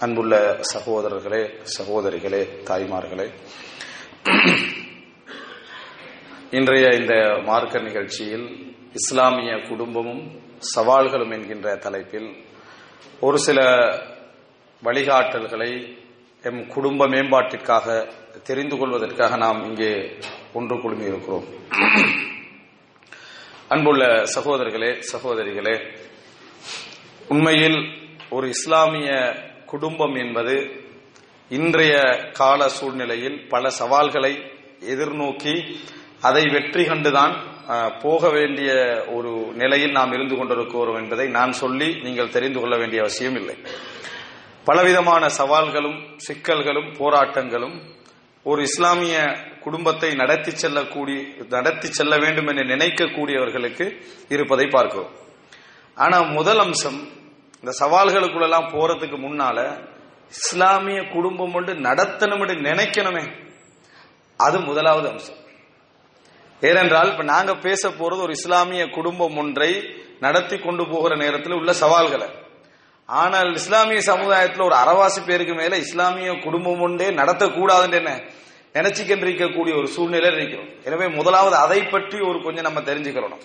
அன்புள்ள சகோதரர்களே சகோதரிகளே தாய்மார்களே. இன்றைய இந்த மார்க்க நிகழ்ச்சியில் இஸ்லாமிய குடும்பமும் சவால்களும் என்கின்ற தலைப்பில் ஒரு சில வழிகாட்டல்களை எம் குடும்ப மேம்பாட்டிற்காக தெரிந்து கொள்வதற்காக நாம் இங்கே ஒன்று குழுமி இருக்கிறோம் அன்புள்ள சகோதரர்களே சகோதரிகளே உண்மையில் ஒரு இஸ்லாமிய குடும்பம் என்பது இன்றைய கால சூழ்நிலையில் பல சவால்களை எதிர்நோக்கி அதை வெற்றி கண்டுதான் போக வேண்டிய ஒரு நிலையில் நாம் இருந்து கொண்டிருக்கிறோம் என்பதை நான் சொல்லி நீங்கள் தெரிந்து கொள்ள வேண்டிய அவசியம் இல்லை. பலவிதமான சவால்களும் சிக்கல்களும் போராட்டங்களும் ஒரு இஸ்லாமிய குடும்பத்தை நடத்தி செல்லக்கூடிய நடத்தி செல்ல வேண்டும் என்று நினைக்கக்கூடியவர்களுக்கு இருப்பதை பார்க்கிறோம். ஆனால் முதல் அம்சம் இந்த சவால்களுக்குள்ளெல்லாம் போறதுக்கு முன்னால இஸ்லாமிய குடும்பம் ஒன்று நடத்தணும் நினைக்கணுமே. அது முதலாவது அம்சம். ஏனென்றால் இப்ப நாங்க பேச போறது ஒரு இஸ்லாமிய குடும்பம் ஒன்றை நடத்தி கொண்டு போகிற நேரத்தில் உள்ள சவால்களை. ஆனால் இஸ்லாமிய சமுதாயத்தில் ஒரு அறவாசி பேருக்கு மேல இஸ்லாமிய குடும்பம் ஒன்றே நடத்தக்கூடாதுன்னு என்ன நினைச்சுக்கின்றிருக்கக்கூடிய ஒரு சூழ்நிலை இருக்கிறோம். எனவே முதலாவது அதை பற்றி ஒரு கொஞ்சம் நம்ம தெரிஞ்சுக்கிறோம்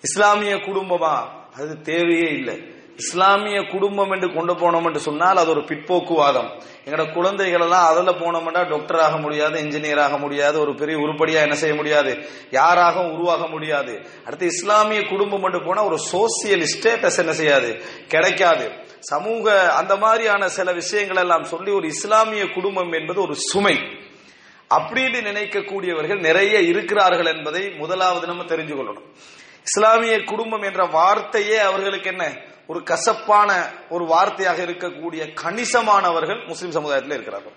இஸ்லாமிய குடும்பமா? அது தேவையே இல்லை. இஸ்லாமிய குடும்பம் என்று கொண்டு போனோம் என்று சொன்னால் அது ஒரு பிற்போக்குவாதம். எங்களோட குழந்தைகள் எல்லாம் அதில் போனோம்னா டாக்டர் ஆக முடியாது இன்ஜினியர் ஆக முடியாது ஒரு பெரிய உருப்படியா என்ன செய்ய முடியாது யாராக உருவாக முடியாது. அடுத்து இஸ்லாமிய குடும்பம் என்று போனா ஒரு சோசியல் ஸ்டேட்டஸ் என்ன செய்யாது? கிடைக்காது. சமூக அந்த மாதிரியான சில விஷயங்கள் எல்லாம் சொல்லி ஒரு இஸ்லாமிய குடும்பம் என்பது ஒரு சுமை. அப்படின்னு நினைக்கக்கூடியவர்கள் நிறைய இருக்கிறார்கள் என்பதை முதலாவது நம்ம தெரிஞ்சு கொள்ளணும் இஸ்லாமிய குடும்பம் என்ற வார்த்தையே அவர்களுக்கு என்ன? ஒரு கசப்பான ஒரு வார்த்தையாக இருக்கக்கூடிய கணிசமானவர்கள் முஸ்லிம் சமுதாயத்தில் இருக்கிறார்கள்.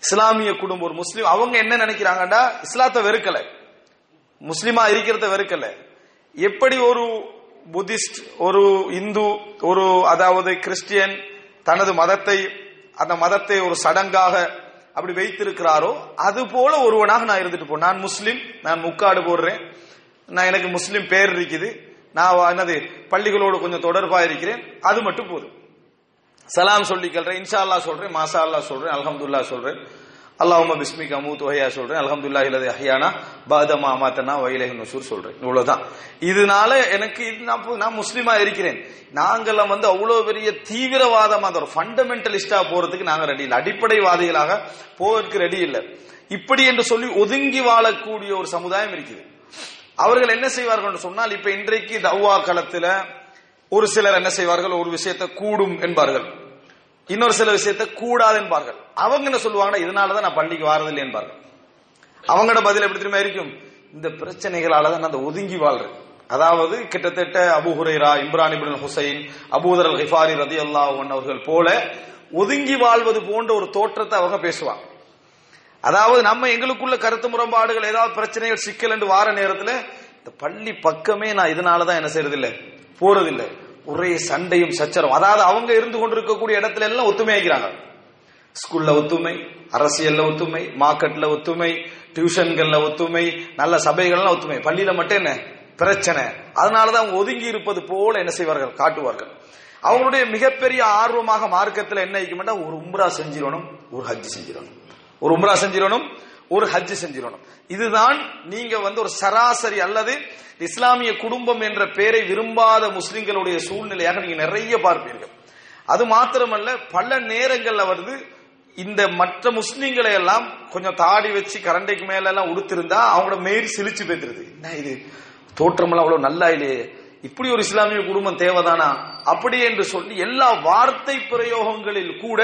இஸ்லாமிய குடும்பம் ஒரு முஸ்லீம் அவங்க என்ன நினைக்கிறாங்கடா இஸ்லாத்தை வெறுக்கல. முஸ்லீமா இருக்கிறத வெறுக்கல. எப்படி ஒரு புத்திஸ்ட் ஒரு இந்து ஒரு அதாவது கிறிஸ்டியன் தனது மதத்தை அந்த மதத்தை ஒரு சடங்காக அப்படி வைத்திருக்கிறாரோ அது போல ஒருவனாக நான் இருந்துட்டு போ. நான் முஸ்லீம் நான் முக்காடு போடுறேன். நான் எனக்கு முஸ்லீம் பேர் இருக்குது. நான் என்னது பள்ளிகளோடு கொஞ்சம் தொடர்பா இருக்கிறேன் அது மட்டும் போதும். சலாம் சொல்லிக்கிறேன் இன்ஷா அல்லா சொல்றேன் மாசா அல்லா சொல்றேன் அலமதுல்லா சொல்றேன். அல்லாஹும பிஸ்மிக் அமூத் வஹையா சொல்றேன் அலமதுல்லா இல்லது ஹையானா பாதமா மாத்தனா வயலக நசூர் சொல்றேன். இவ்வளவுதான். இதனால எனக்கு இது நான் நான் முஸ்லீமா இருக்கிறேன். நாங்கெல்லாம் வந்து அவ்வளவு பெரிய தீவிரவாதமா அந்த ஒரு ஃபண்டமெண்டலிஸ்டா போறதுக்கு நாங்க ரெடி இல்லை. அடிப்படைவாதிகளாக போவதற்கு ரெடி இல்லை. இப்படி என்று சொல்லி ஒதுங்கி வாழக்கூடிய ஒரு சமுதாயம் இருக்குது. அவர்கள் என்ன செய்வார்கள் சொன்னால் இப்ப இன்றைக்கு தவ்வா களத்துல ஒரு சிலர் என்ன செய்வார்கள்? ஒரு விஷயத்தை கூடும் என்பார்கள். இன்னொரு சில விஷயத்தை கூடாது என்பார்கள். அவங்க என்ன சொல்லுவாங்கன்னா இதனாலதான் நான் பள்ளிக்கு வாரதில்லை என்பார்கள். அவங்களோட பதில் எப்படி திரும்ப இருக்கும்? இந்த பிரச்சனைகளால தான் நான் ஒதுங்கி வாழ்றேன். அதாவது கிட்டத்தட்ட Abu Hurairah Imran ibn Hussain Abu Dharr Ghifari ரதி அல்லாஹன் அவர்கள் போல ஒதுங்கி வாழ்வது போன்ற ஒரு தோற்றத்தை அவங்க பேசுவாங்க. அதாவது நம்ம எங்களுக்குள்ள கருத்து முரண்பாடுகள் ஏதாவது பிரச்சனைகள் சிக்கல் என்று வார நேரத்தில் இந்த பள்ளி பக்கமே நான் இதனாலதான் என்ன செய்யறதில்லை போறதில்லை. ஒரே சண்டையும் சச்சரம் அதாவது அவங்க இருந்து கொண்டிருக்கக்கூடிய இடத்துல எல்லாம் ஒத்துமையாகிறாங்க ஸ்கூல்ல ஒத்துமை அரசியல்ல ஒத்துமை மார்க்கெட்ல ஒத்துமை டியூஷன்கள்ல ஒத்துமை நல்ல சபைகள்லாம் ஒத்துமை. பள்ளியில மட்டும் என்ன? பிரச்சனை. அதனாலதான் அவங்க ஒதுங்கி இருப்பது போல என்ன செய்வார்கள்? காட்டுவார்கள். அவங்களுடைய மிகப்பெரிய ஆர்வமாக மார்க்கத்தில் என்ன வைக்க ஒரு உம்ரா செஞ்சிடணும் ஒரு ஹஜ் செஞ்சிடணும். ஒரு உம்ரா செஞ்சிடணும் ஒரு ஹஜ் செஞ்சிடணும். இதுதான் நீங்க வந்து ஒரு சராசரி அல்லது இஸ்லாமிய குடும்பம் என்ற பெயரை விரும்பாத முஸ்லிம்களுடைய சூழ்நிலையாக நீங்க நிறைய பார்ப்பீர்கள். அது மாத்திரமல்ல பல நேரங்கள்ல வந்து இந்த மற்ற முஸ்லிம்களை எல்லாம் கொஞ்சம் தாடி வச்சு கரண்டைக்கு மேல எல்லாம் உடுத்திருந்தா அவங்களோட மேரி சிலிச்சு பேத்துருது என்ன இது? தோற்றமெல்லாம் அவ்வளவு நல்லா இல்லையே. இப்படி ஒரு இஸ்லாமிய குடும்பம் தேவைதானா? அப்படி என்று சொல்லி எல்லா வார்த்தை பிரயோகங்களில் கூட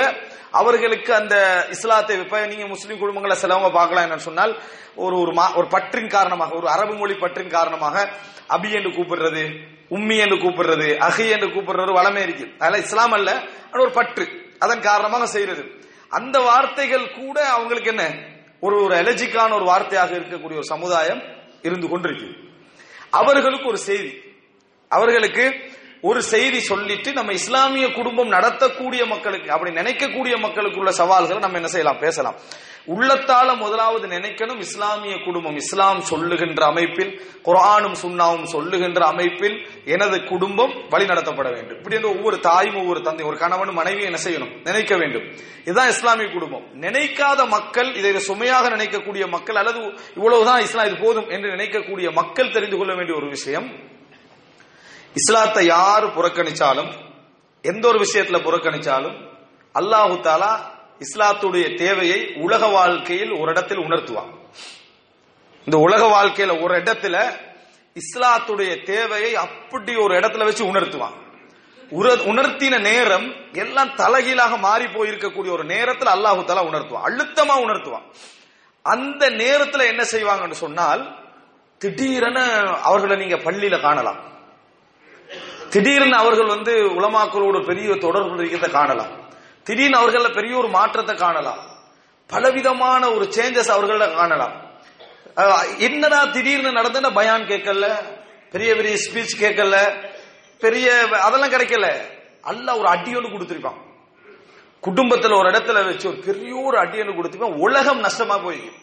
அவர்களுக்கு அந்த இஸ்லாத்தை இப்ப நீங்க முஸ்லீம் குடும்பங்களை சிலவங்க பார்க்கலாம் என்னன்னு சொன்னால் ஒரு ஒரு ஒரு பற்றின் காரணமாக ஒரு அரபு மொழி பற்றின் காரணமாக அபி என்று கூப்பிடுறது உம்மி என்று கூப்பிடுறது அஹி என்று கூப்பிடுறது வளமே இருக்கு. அதனால இஸ்லாம் அல்ல அது ஒரு பற்று. அதன் காரணமாக செய்யறது. அந்த வார்த்தைகள் கூட அவங்களுக்கு என்ன? ஒரு ஒரு எலர்ஜிக்கான ஒரு வார்த்தையாக இருக்கக்கூடிய ஒரு சமுதாயம் இருந்து கொண்டிருக்குது அவர்களுக்கு ஒரு செய்தி. அவர்களுக்கு ஒரு செய்தி சொல்லிட்டு நம்ம இஸ்லாமிய குடும்பம் நடத்தக்கூடிய மக்களுக்கு அப்படி நினைக்கக்கூடிய மக்களுக்கு உள்ள சவால்களை நம்ம என்ன செய்யலாம்? பேசலாம். உள்ளத்தால முதலாவது நினைக்கணும் இஸ்லாமிய குடும்பம். இஸ்லாம் சொல்லுகின்ற அமைப்பில் குரானும் சுண்ணாவும் சொல்லுகின்ற அமைப்பில் எனது குடும்பம் வழி நடத்தப்பட வேண்டும். இப்படி என்று ஒவ்வொரு தாயும் ஒவ்வொரு தந்தை ஒரு கணவனும் மனைவியும் என்ன செய்யணும்? நினைக்க வேண்டும். இதுதான் இஸ்லாமிய குடும்பம். நினைக்காத மக்கள் இதை சுமையாக நினைக்கக்கூடிய மக்கள் அல்லது இவ்வளவுதான் இஸ்லாம் இது போதும் என்று நினைக்கக்கூடிய மக்கள் தெரிந்து கொள்ள வேண்டிய ஒரு விஷயம் இஸ்லாத்தை யாரு புறக்கணிச்சாலும் எந்த ஒரு விஷயத்துல புறக்கணிச்சாலும் அல்லாஹு தாலா இஸ்லாத்துடைய தேவையை உலக வாழ்க்கையில் ஒரு இடத்தில் உணர்த்துவான். இந்த உலக வாழ்க்கையில ஒரு இடத்துல இஸ்லாத்துடைய தேவையை அப்படி ஒரு இடத்துல வச்சு உணர்த்துவான். உணர்த்தின நேரம் எல்லாம் தலைகீழாக மாறி போயிருக்கக்கூடிய ஒரு நேரத்தில் அல்லாஹு தாலா உணர்த்துவான். அழுத்தமா உணர்த்துவான். அந்த நேரத்தில் என்ன செய்வாங்கன்னு சொன்னால் திடீரென அவர்களை நீங்க பள்ளியில காணலாம். திடீர்னு அவர்கள் வந்து உலமாக்களோடு பெரிய தொடர்பு இருக்கிறத காணலாம். திடீர்னு அவர்கள பெரிய ஒரு மாற்றத்தை காணலாம். பலவிதமான ஒரு சேஞ்சஸ் அவர்கள காணலாம். என்னடா திடீர்னு நடந்த பயான் கேட்கல. பெரிய பெரிய ஸ்பீச் கேட்கல. பெரிய அதெல்லாம் கிடைக்கல. அல்ல ஒரு அடியோடு கொடுத்துருப்பான். குடும்பத்துல ஒரு இடத்துல வச்சு ஒரு பெரிய ஒரு அடியோடு கொடுத்துருப்பான். உலகம் நஷ்டமா போயிருக்கு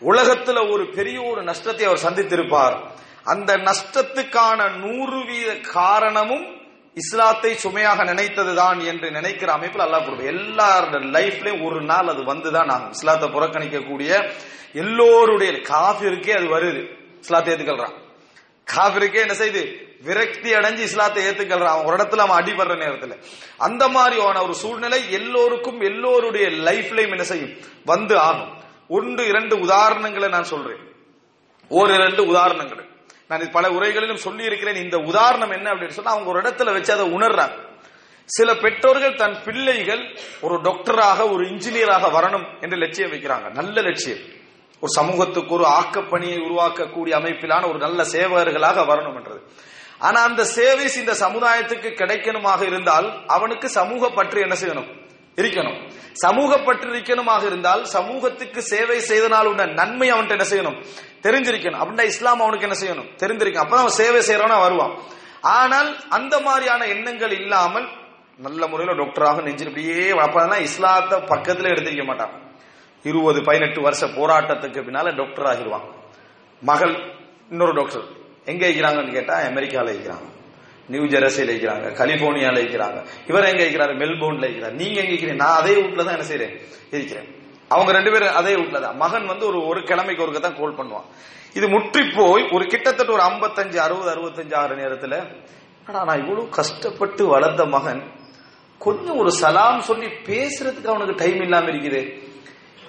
உலகத்துல ஒரு பெரிய ஒரு நஷ்டத்தை அவர் சந்தித்திருப்பார். அந்த நஷ்டத்துக்கான நூறு வீத காரணமும் இஸ்லாத்தை சுமையாக நினைத்ததுதான் என்று நினைக்கிற அமைப்பில் அல்லாஹ் கொடுப்போம் எல்லாரோட லைஃப்லயும் ஒரு நாள் அது வந்துதான் ஆகும். இஸ்லாத்தை புறக்கணிக்கக்கூடிய எல்லோருடைய காஃபிருக்கே அது வருது. இஸ்லாத்தை ஏத்துக்கல்றான். காஃபிருக்கே என்ன செய்து? விரக்தி அடைஞ்சு இஸ்லாத்தை ஏத்துக்கல்றான். அவன் ஒரு இடத்துல அவன் அடிபடுற நேரத்துல. அந்த மாதிரியான ஒரு சூழ்நிலை எல்லோருக்கும் எல்லோருடைய லைஃப்லயும் என்ன செய்யும்? வந்து ஆகும். ஒன்று இரண்டு உதாரணங்களை நான் சொல்றேன். ஒரு இரண்டு உதாரணங்கள். நான் பல உரைகளிலும் சொல்லி இருக்கிறேன் இந்த உதாரணம் என்ன அப்படின்னு சொன்னா அவங்க ஒரு இடத்துல வச்சு அதை உணர்றாங்க. சில பெற்றோர்கள் தன் பிள்ளைகள் ஒரு டாக்டராக ஒரு இன்ஜினியராக வரணும் என்று லட்சியம் வைக்கிறாங்க. நல்ல லட்சியம். ஒரு சமூகத்துக்கு ஒரு ஆக்கப்பணியை உருவாக்கக்கூடிய அமைப்பிலான ஒரு நல்ல சேவகர்களாக வரணும் என்றது ஆனா அந்த சேவை இந்த சமுதாயத்துக்கு கிடைக்கணுமாக இருந்தால் அவனுக்கு சமூக பற்று என்ன செய்யணும்? இருக்கணும். சமூக இருந்தால் சமூகத்துக்கு சேவை செய்தனால் உள்ள நன்மை அவன்கிட்ட என்ன செய்யணும்? தெரிஞ்சிருக்கணும். அப்படின்னா இஸ்லாம் அவனுக்கு என்ன செய்யணும்? தெரிஞ்சிருக்கணும் அப்பதான் அவன் சேவை செய்யறவனா வருவான். ஆனால் அந்த மாதிரியான எண்ணங்கள் இல்லாமல் நல்ல முறையில் டாக்டராக நெஞ்சு இப்படியே அப்பதான் இஸ்லாத்தை பக்கத்துல எடுத்திருக்க மாட்டான். இருபது பதினெட்டு வருஷ போராட்டத்துக்கு பின்னால டாக்டர் ஆகிடுவான் மகள் இன்னொரு டாக்டர் எங்க இருக்கிறாங்கன்னு கேட்டா அமெரிக்கால இருக்கிறாங்க நியூ ஜெர்சியில இருக்கிறாங்க கலிபோர்னியால இருக்கிறாங்க. இவர் எங்க இருக்கிறாரு? மெல்போர்ன்ல இருக்கிறார். நீங்க எங்க இருக்கிறீங்க? நான் அதே வீட்டுல தான் என்ன செய்யறேன் இருக்கிறேன். அவங்க ரெண்டு பேரும் அதே வீட்டுல தான். மகன் வந்து ஒரு ஒரு கிழமைக்கு ஒருக்க தான் கோல் பண்ணுவான். இது முற்றி போய் ஒரு கிட்டத்தட்ட ஒரு ஐம்பத்தஞ்சு அறுபது அறுபத்தஞ்சு ஆறு நேரத்துல நான் இவ்வளவு கஷ்டப்பட்டு வளர்ந்த மகன். கொஞ்சம் ஒரு சலாம் சொல்லி பேசுறதுக்கு அவனுக்கு டைம் இல்லாம இருக்குது.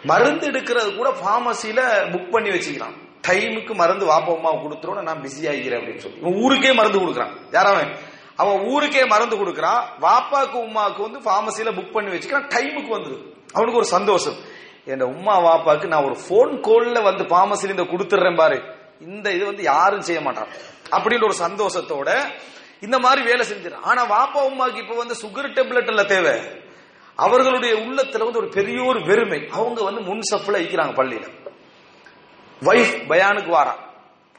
மருந்து எடுக்கிறது கூட பார்மசியில புக் பண்ணி வச்சுக்கிறான். டைமுக்கு மருந்து வாப்பா அம்மாவை கொடுத்துருவோம் நான் பிஸி ஆகிக்கிறேன் அப்படின்னு சொல்லி. இவன் ஊருக்கே மருந்து கொடுக்குறான். யாராவன் அவன் ஊருக்கே மருந்து கொடுக்குறான் வாப்பாக்கு உமாவுக்கு வந்து ஃபார்மசியில புக் பண்ணி வச்சுக்கிறான் டைமுக்கு வந்துருது அவனுக்கு ஒரு சந்தோஷம். என் உமா வாப்பாக்கு நான் ஒரு போன் கோல்ல வந்து பார்மசில இந்த கொடுத்துறேன் பாரு. இந்த இது வந்து யாரும் செய்ய மாட்டான். அப்படின்ற ஒரு சந்தோஷத்தோட இந்த மாதிரி வேலை செஞ்சிடும் ஆனா வாப்பா உமாக்கு இப்ப வந்து சுகர் டெப்லெட் இல்ல தேவை. அவர்களுடைய உள்ளத்துல வந்து ஒரு பெரிய ஒரு வெறுமை. அவங்க வந்து முன் சப்புல வைக்கிறாங்க பள்ளியில. வைஃப் பயானுக்கு வாரான்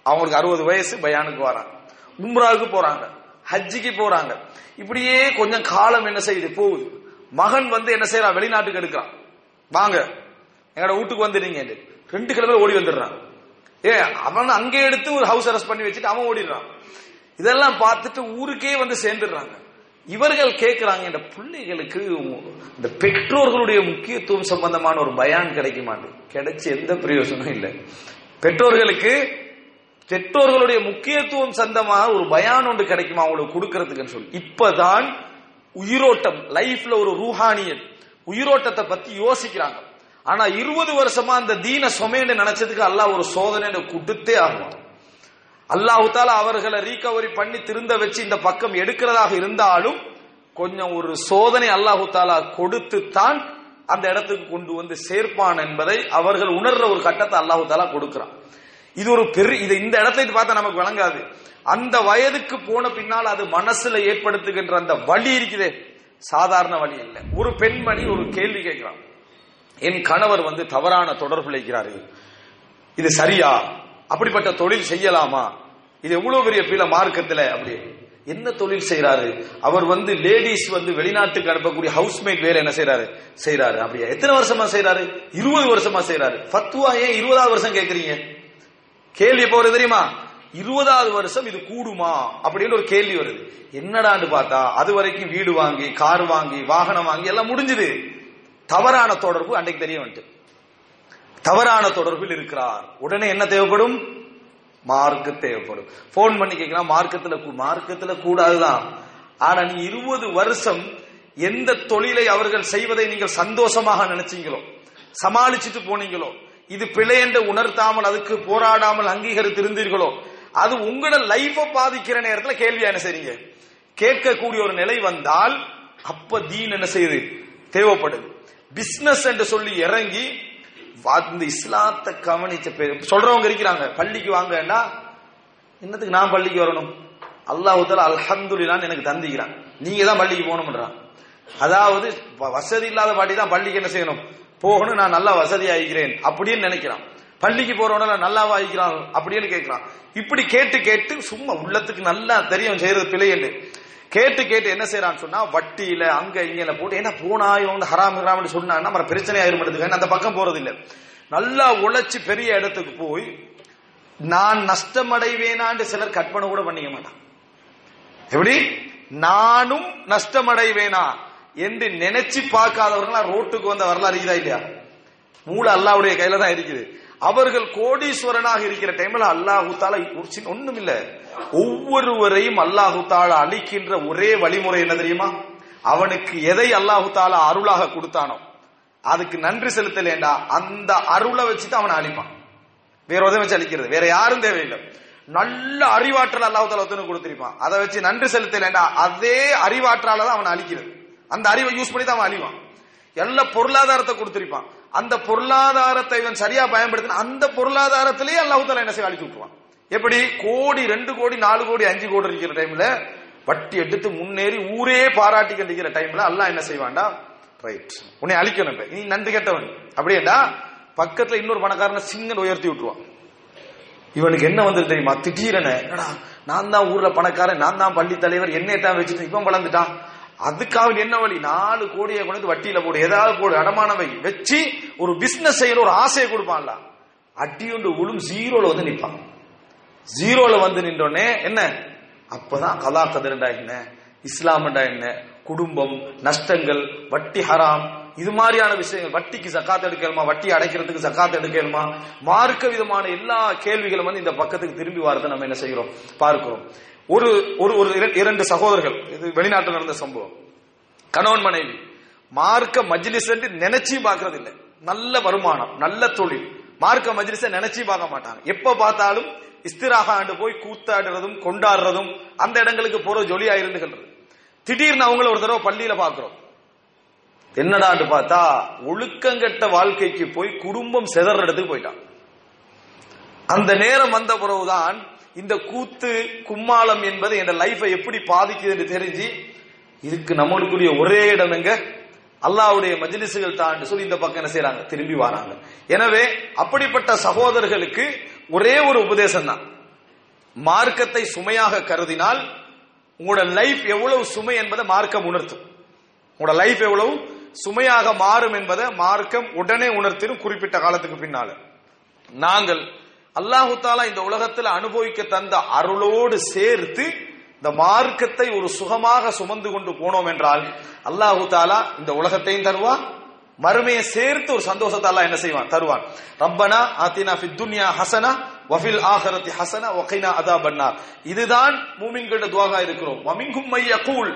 அவங்களுக்கு அறுபது வயசு பயானுக்கு வாரான் உம்ராவுக்கு போறாங்க. ஹஜ்ஜிக்கு போறாங்க. இப்படியே கொஞ்சம் காலம் என்ன செய்யுது போகுது. மகன் வந்து என்ன செய்யறான் வெளிநாட்டுக்கு எடுக்கிறான். வாங்க. எங்களோட வீட்டுக்கு வந்துடுங்க ரெண்டு கிழமை ஓடி வந்துடுறான். ஏ அவன் அங்கே எடுத்து ஒரு ஹவுஸ் அரெஸ்ட் பண்ணி வச்சுட்டு அவன் ஓடிடுறான். இதெல்லாம் பார்த்துட்டு ஊருக்கே வந்து சேர்ந்துடுறாங்க. இவர்கள் கேட்கிறாங்க இந்த பிள்ளைகளுக்கு இந்த பெற்றோர்களுடைய முக்கியத்துவம் சம்பந்தமான ஒரு பயான் கிடைக்க மாட்டேன் எந்த பிரயோஜனம் இல்லை. பெற்றோர்களுக்கு பெற்றோர்களுடைய முக்கியத்துவம் சந்தமாக ஒரு பயான் ஒன்று கிடைக்குமா அவங்களுக்கு கொடுக்கறதுக்குன்னு சொல்லி. இப்பதான் உயிரோட்டம் லைஃப்ல ஒரு ரூஹானியல் உயிரோட்டத்தை பத்தி யோசிக்கிறாங்க. ஆனா இருபது வருஷமா அந்த தீன சொமேன்னு நினைச்சதுக்கு அல்லாஹ் ஒரு சோதனை கொடுத்தே ஆகும் அல்லாஹுத்தால அவர்களை ரீகவரி பண்ணி திருந்த வச்சு இந்த பக்கம் எடுக்கிறதாக இருந்தாலும் கொஞ்சம் ஒரு சோதனை அல்லாஹு தாலா கொடுத்து தான் அந்த இடத்துக்கு கொண்டு வந்து சேர்ப்பான் என்பதை அவர்கள் உணர்ற ஒரு கட்டத்தை அல்லாஹு தாலா கொடுக்கிறான். இது ஒரு பெரிய இது இந்த இடத்துல இது பார்த்தா நமக்கு விளங்காது. அந்த வயதுக்கு போன பின்னால் அது மனசுல ஏற்படுத்துகின்ற அந்த வழி இருக்குதே. சாதாரண வழி இல்லை. ஒரு பெண்மணி ஒரு கேள்வி கேட்கிறான். என் கணவர் வந்து தவறான தொடர்பு இது சரியா? அப்படிப்பட்ட தொழில் செய்யலாமா? இது எவ்வளவு பெரிய பீல மார்க்கத்துல அப்படி. என்ன தொழில் செய்யறாரு அவர் வந்து லேடிஸ் வந்து வெளிநாட்டுக்கு அனுப்பக்கூடிய ஹவுஸ்மேட் வேலை என்ன செய்யறாரு செய்யறாரு அப்படியா? எத்தனை வருஷமா செய்யறாரு இருபது வருஷமா செய்யறாரு ஃபத்துவா ஏன் இருபதாவது வருஷம் கேக்குறீங்க? கேள்வி எப்போ வருது தெரியுமா? இருபதாவது வருஷம் இது கூடுமா? அப்படின்னு ஒரு கேள்வி வருது. என்னடான்னு பார்த்தா அது வரைக்கும் வீடு வாங்கி கார் வாங்கி வாகனம் வாங்கி எல்லாம் முடிஞ்சுது. தவறான தொடர்பு அன்றைக்கு தெரிய வந்துட்டு. தவறான தொடர்பில் இருக்கிறார். உடனே என்ன தேவைப்படும்? மார்க்கு தேவைப்படும். போன் பண்ணி கேட்கலாம் மார்க்கத்துல கூ- மார்க்கத்துல கூடாதுதான். ஆனா நீ இருபது வருஷம் எந்த தொழிலை அவர்கள் செய்வதை நீங்கள் சந்தோஷமாக நினைச்சீங்களோ சமாளிச்சுட்டு போனீங்களோ இது பிழை என்று உணர்த்தாமல் அதுக்கு போராடாமல் அங்கீகரித்து இருந்தீர்களோ அது உங்களோட லைஃப பாதிக்கிற நேரத்துல கேள்வி என்ன செய்றீங்க? கேட்கக்கூடிய ஒரு நிலை வந்தால் அப்ப தீன் என்ன செய்யுது? தேவைப்படுது. பிசினஸ் என்று சொல்லி இறங்கி இந்த இஸ்லாத்தை கவனிச்ச பேர் சொல்றவங்க இருக்கிறாங்க பள்ளிக்கு வாங்கன்னா என்னத்துக்கு நான் பள்ளிக்கு வரணும்? அல்லாஹ் தால எனக்கு தந்திக்கிறான் நீங்க தான் பள்ளிக்கு போகணும்ன்றான். அதாவது வ- வசதி இல்லாத பாட்டி தான் பள்ளிக்கு என்ன செய்யணும்? போகணும் நான் நல்லா வசதி ஆகிக்கிறேன் அப்படின்னு நினைக்கிறான். பள்ளிக்கு போறவன நல்லாவா ஆகிக்கிறான் அப்படின்னு கேட்கிறான். இப்படி கேட்டு கேட்டு சும்மா உள்ளத்துக்கு நல்லா தெரியும் செய்யறது பிழை என்று. கேட்டு கேட்டு என்ன செய்யறான்னு சொன்னா வட்டியில அங்க இங்க போட்டு ஏன்னா போனாயும் ஹராம் ஹராம்னு சொன்னாங்கன்னா நம்ம பிரச்சனை ஆயிருமாட்டதுக்கு அந்த பக்கம் போறது இல்ல நல்லா உழைச்சி பெரிய இடத்துக்கு போய் நான் நஷ்டமடைவேனான்னு சிலர் கற்பனை கூட பண்ணிக்க மாட்டான். எப்படி? நானும் நஷ்டமடைவேனா என்று நினைச்சு பார்க்காதவர்களா ரோட்டுக்கு வந்த வரலாறு இருக்குதா இல்லையா? மூளை அல்லாவுடைய கையில தான் இருக்குது. அவர்கள் கோடீஸ்வரனாக இருக்கிற டைம்ல அல்லாஹு தாலா ஒண்ணும் இல்ல. ஒவ்வொருவரையும் அல்லாஹு தாலா அளிக்கின்ற ஒரே வழிமுறை என்ன தெரியுமா? அவனுக்கு எதை அல்லாஹு தாலா அருளாக கொடுத்தானோ அதுக்கு நன்றி செலுத்தலேண்டா அந்த அருளை வச்சுட்டு அவனை அழிப்பான். வேற உதவி வச்சு அழிக்கிறது? வேற யாரும் தேவையில்லை. நல்ல அறிவாற்றல் அல்லாஹு தாலா ஒருத்தனுக்கு கொடுத்திருப்பான். அதை வச்சு நன்றி செலுத்தலேண்டா அதே அறிவாற்றால தான் அவனை அழிக்கிறது. அந்த அறிவை யூஸ் பண்ணி தான் அவன் அழிவான். எல்லா பொருளாதாரத்தை கொடுத்திருப்பான். அந்த பொருளாதாரத்தை இவன் சரியா பயன்படுத்தின அந்த பொருளாதாரத்திலேயே அல்லாஹ் தாலா என்ன செய்ய அழிச்சு விட்டுருவான். எப்படி? கோடி ரெண்டு கோடி நாலு கோடி அஞ்சு கோடி இருக்கிற டைம்ல வட்டி எடுத்து முன்னேறி ஊரே பாராட்டி கண்டிக்கிற டைம்ல அல்லாஹ் என்ன செய்வான்டா? ரைட் உன்னை அழிக்கணும் நீ நன்றி கெட்டவன். அப்படியேடா பக்கத்துல இன்னொரு பணக்காரனை சிங்கன் உயர்த்தி விட்டுருவான். இவனுக்கு என்ன வந்து தெரியுமா? திடீரென என்னடா நான் தான் ஊர்ல பணக்காரன் நான் தான் பள்ளி தலைவர் என்னை தான் வச்சுட்டு இவன் வளர்ந்துட்டான். அதுக்காக என்ன வழி? நாலு கோடியை கொண்டு வந்து வட்டியில போடு. ஏதாவது போடு. அடமானம் வை வச்சு ஒரு பிசினஸ் செய்யற ஒரு ஆசையை கொடுப்பான்ல. அடியுண்டு உளும் ஜீரோல வந்து நிற்பான் ஜீரோல வந்து நின்றோடனே என்ன? அப்பதான் கலா கதிரண்டா என்ன இஸ்லாம்டா என்ன குடும்பம் நஷ்டங்கள் வட்டி ஹராம். இது மாதிரியான விஷயங்கள். வட்டிக்கு சக்காத்து எடுக்கணுமா? வட்டி அடைக்கிறதுக்கு சக்காத்து எடுக்கணுமா? மார்க்க விதமான எல்லா கேள்விகளும் வந்து இந்த பக்கத்துக்கு திரும்பி வரதை நம்ம என்ன செய்கிறோம்? பார்க்கிறோம். ஒரு ஒரு ஒரு இர- இரண்டு சகோதரர்கள். இது வெளிநாட்டில் நடந்த சம்பவம். கணவன் மனைவி. மார்க்க மஜ்லிஸ் என்று நினைச்சும் பார்க்கறது இல்லை நல்ல வருமானம் நல்ல தொழில். மார்க்க மஜ்லிஸை நினைச்சும் பார்க்க மாட்டாங்க. எப்ப பார்த்தாலும் இஸ்திராக ஆண்டு போய் கூத்தாடுறதும் கொண்டாடுறதும் அந்த இடங்களுக்கு போற ஜொலியா இருந்துகிறது திடீர்னு அவங்கள ஒரு தடவை பள்ளியில பாக்குறோம் என்னடான்னு பார்த்தா ஒழுக்கங்கெட்ட வாழ்க்கைக்கு போய் குடும்பம் செதறதுக்கு போயிட்டான். அந்த நேரம் வந்த பிறகுதான் இந்த கூத்து கும்மாளம் என்பது என் லைஃபை எப்படி பாதிக்குது என்று தெரிஞ்சு இதுக்கு நம்மளுக்குரிய ஒரே இடம் எங்க? அல்லாஹ்வுடைய மஜிலிசுகள் தான் சொல்லி இந்த பக்கம் என்ன செய்யறாங்க திரும்பி வராங்க. எனவே அப்படிப்பட்ட சகோதரர்களுக்கு ஒரே ஒரு உபதேசம் தான். மார்க்கத்தை சுமையாக கருதினால் உங்களோட லைஃப் எவ்வளவு சுமை என்பதை மார்க்கம் உணர்த்தும். உங்களோட லைஃப் எவ்வளவு சுமையாக மாறும் என்பதை மார்க்கம் உடனே உணர்த்திடும் குறிப்பிட்ட காலத்துக்கு பின்னால. நாங்கள் அல்லாஹு தாலா இந்த உலகத்தில் அனுபவிக்க தந்த அருளோடு சேர்த்து இந்த மார்க்கத்தை ஒரு சுகமாக சுமந்து கொண்டு போனோம் என்றால் அல்லாஹு தாலா இந்த உலகத்தையும் தருவான் மறுமையை சேர்த்து ஒரு சந்தோஷத்தை அல்லாஹ் என்ன செய்வான்? தருவான். ரப்பனா ஆத்தினா ஃபித் துன்யா ஹசனா வஃபில் ஆஹரத்தி ஹசனா ஒகைனா அதா பன்னார் இதுதான் மூமின்கிட்ட துவாகா இருக்கிறோம். வமிங்கும் மைய கூல்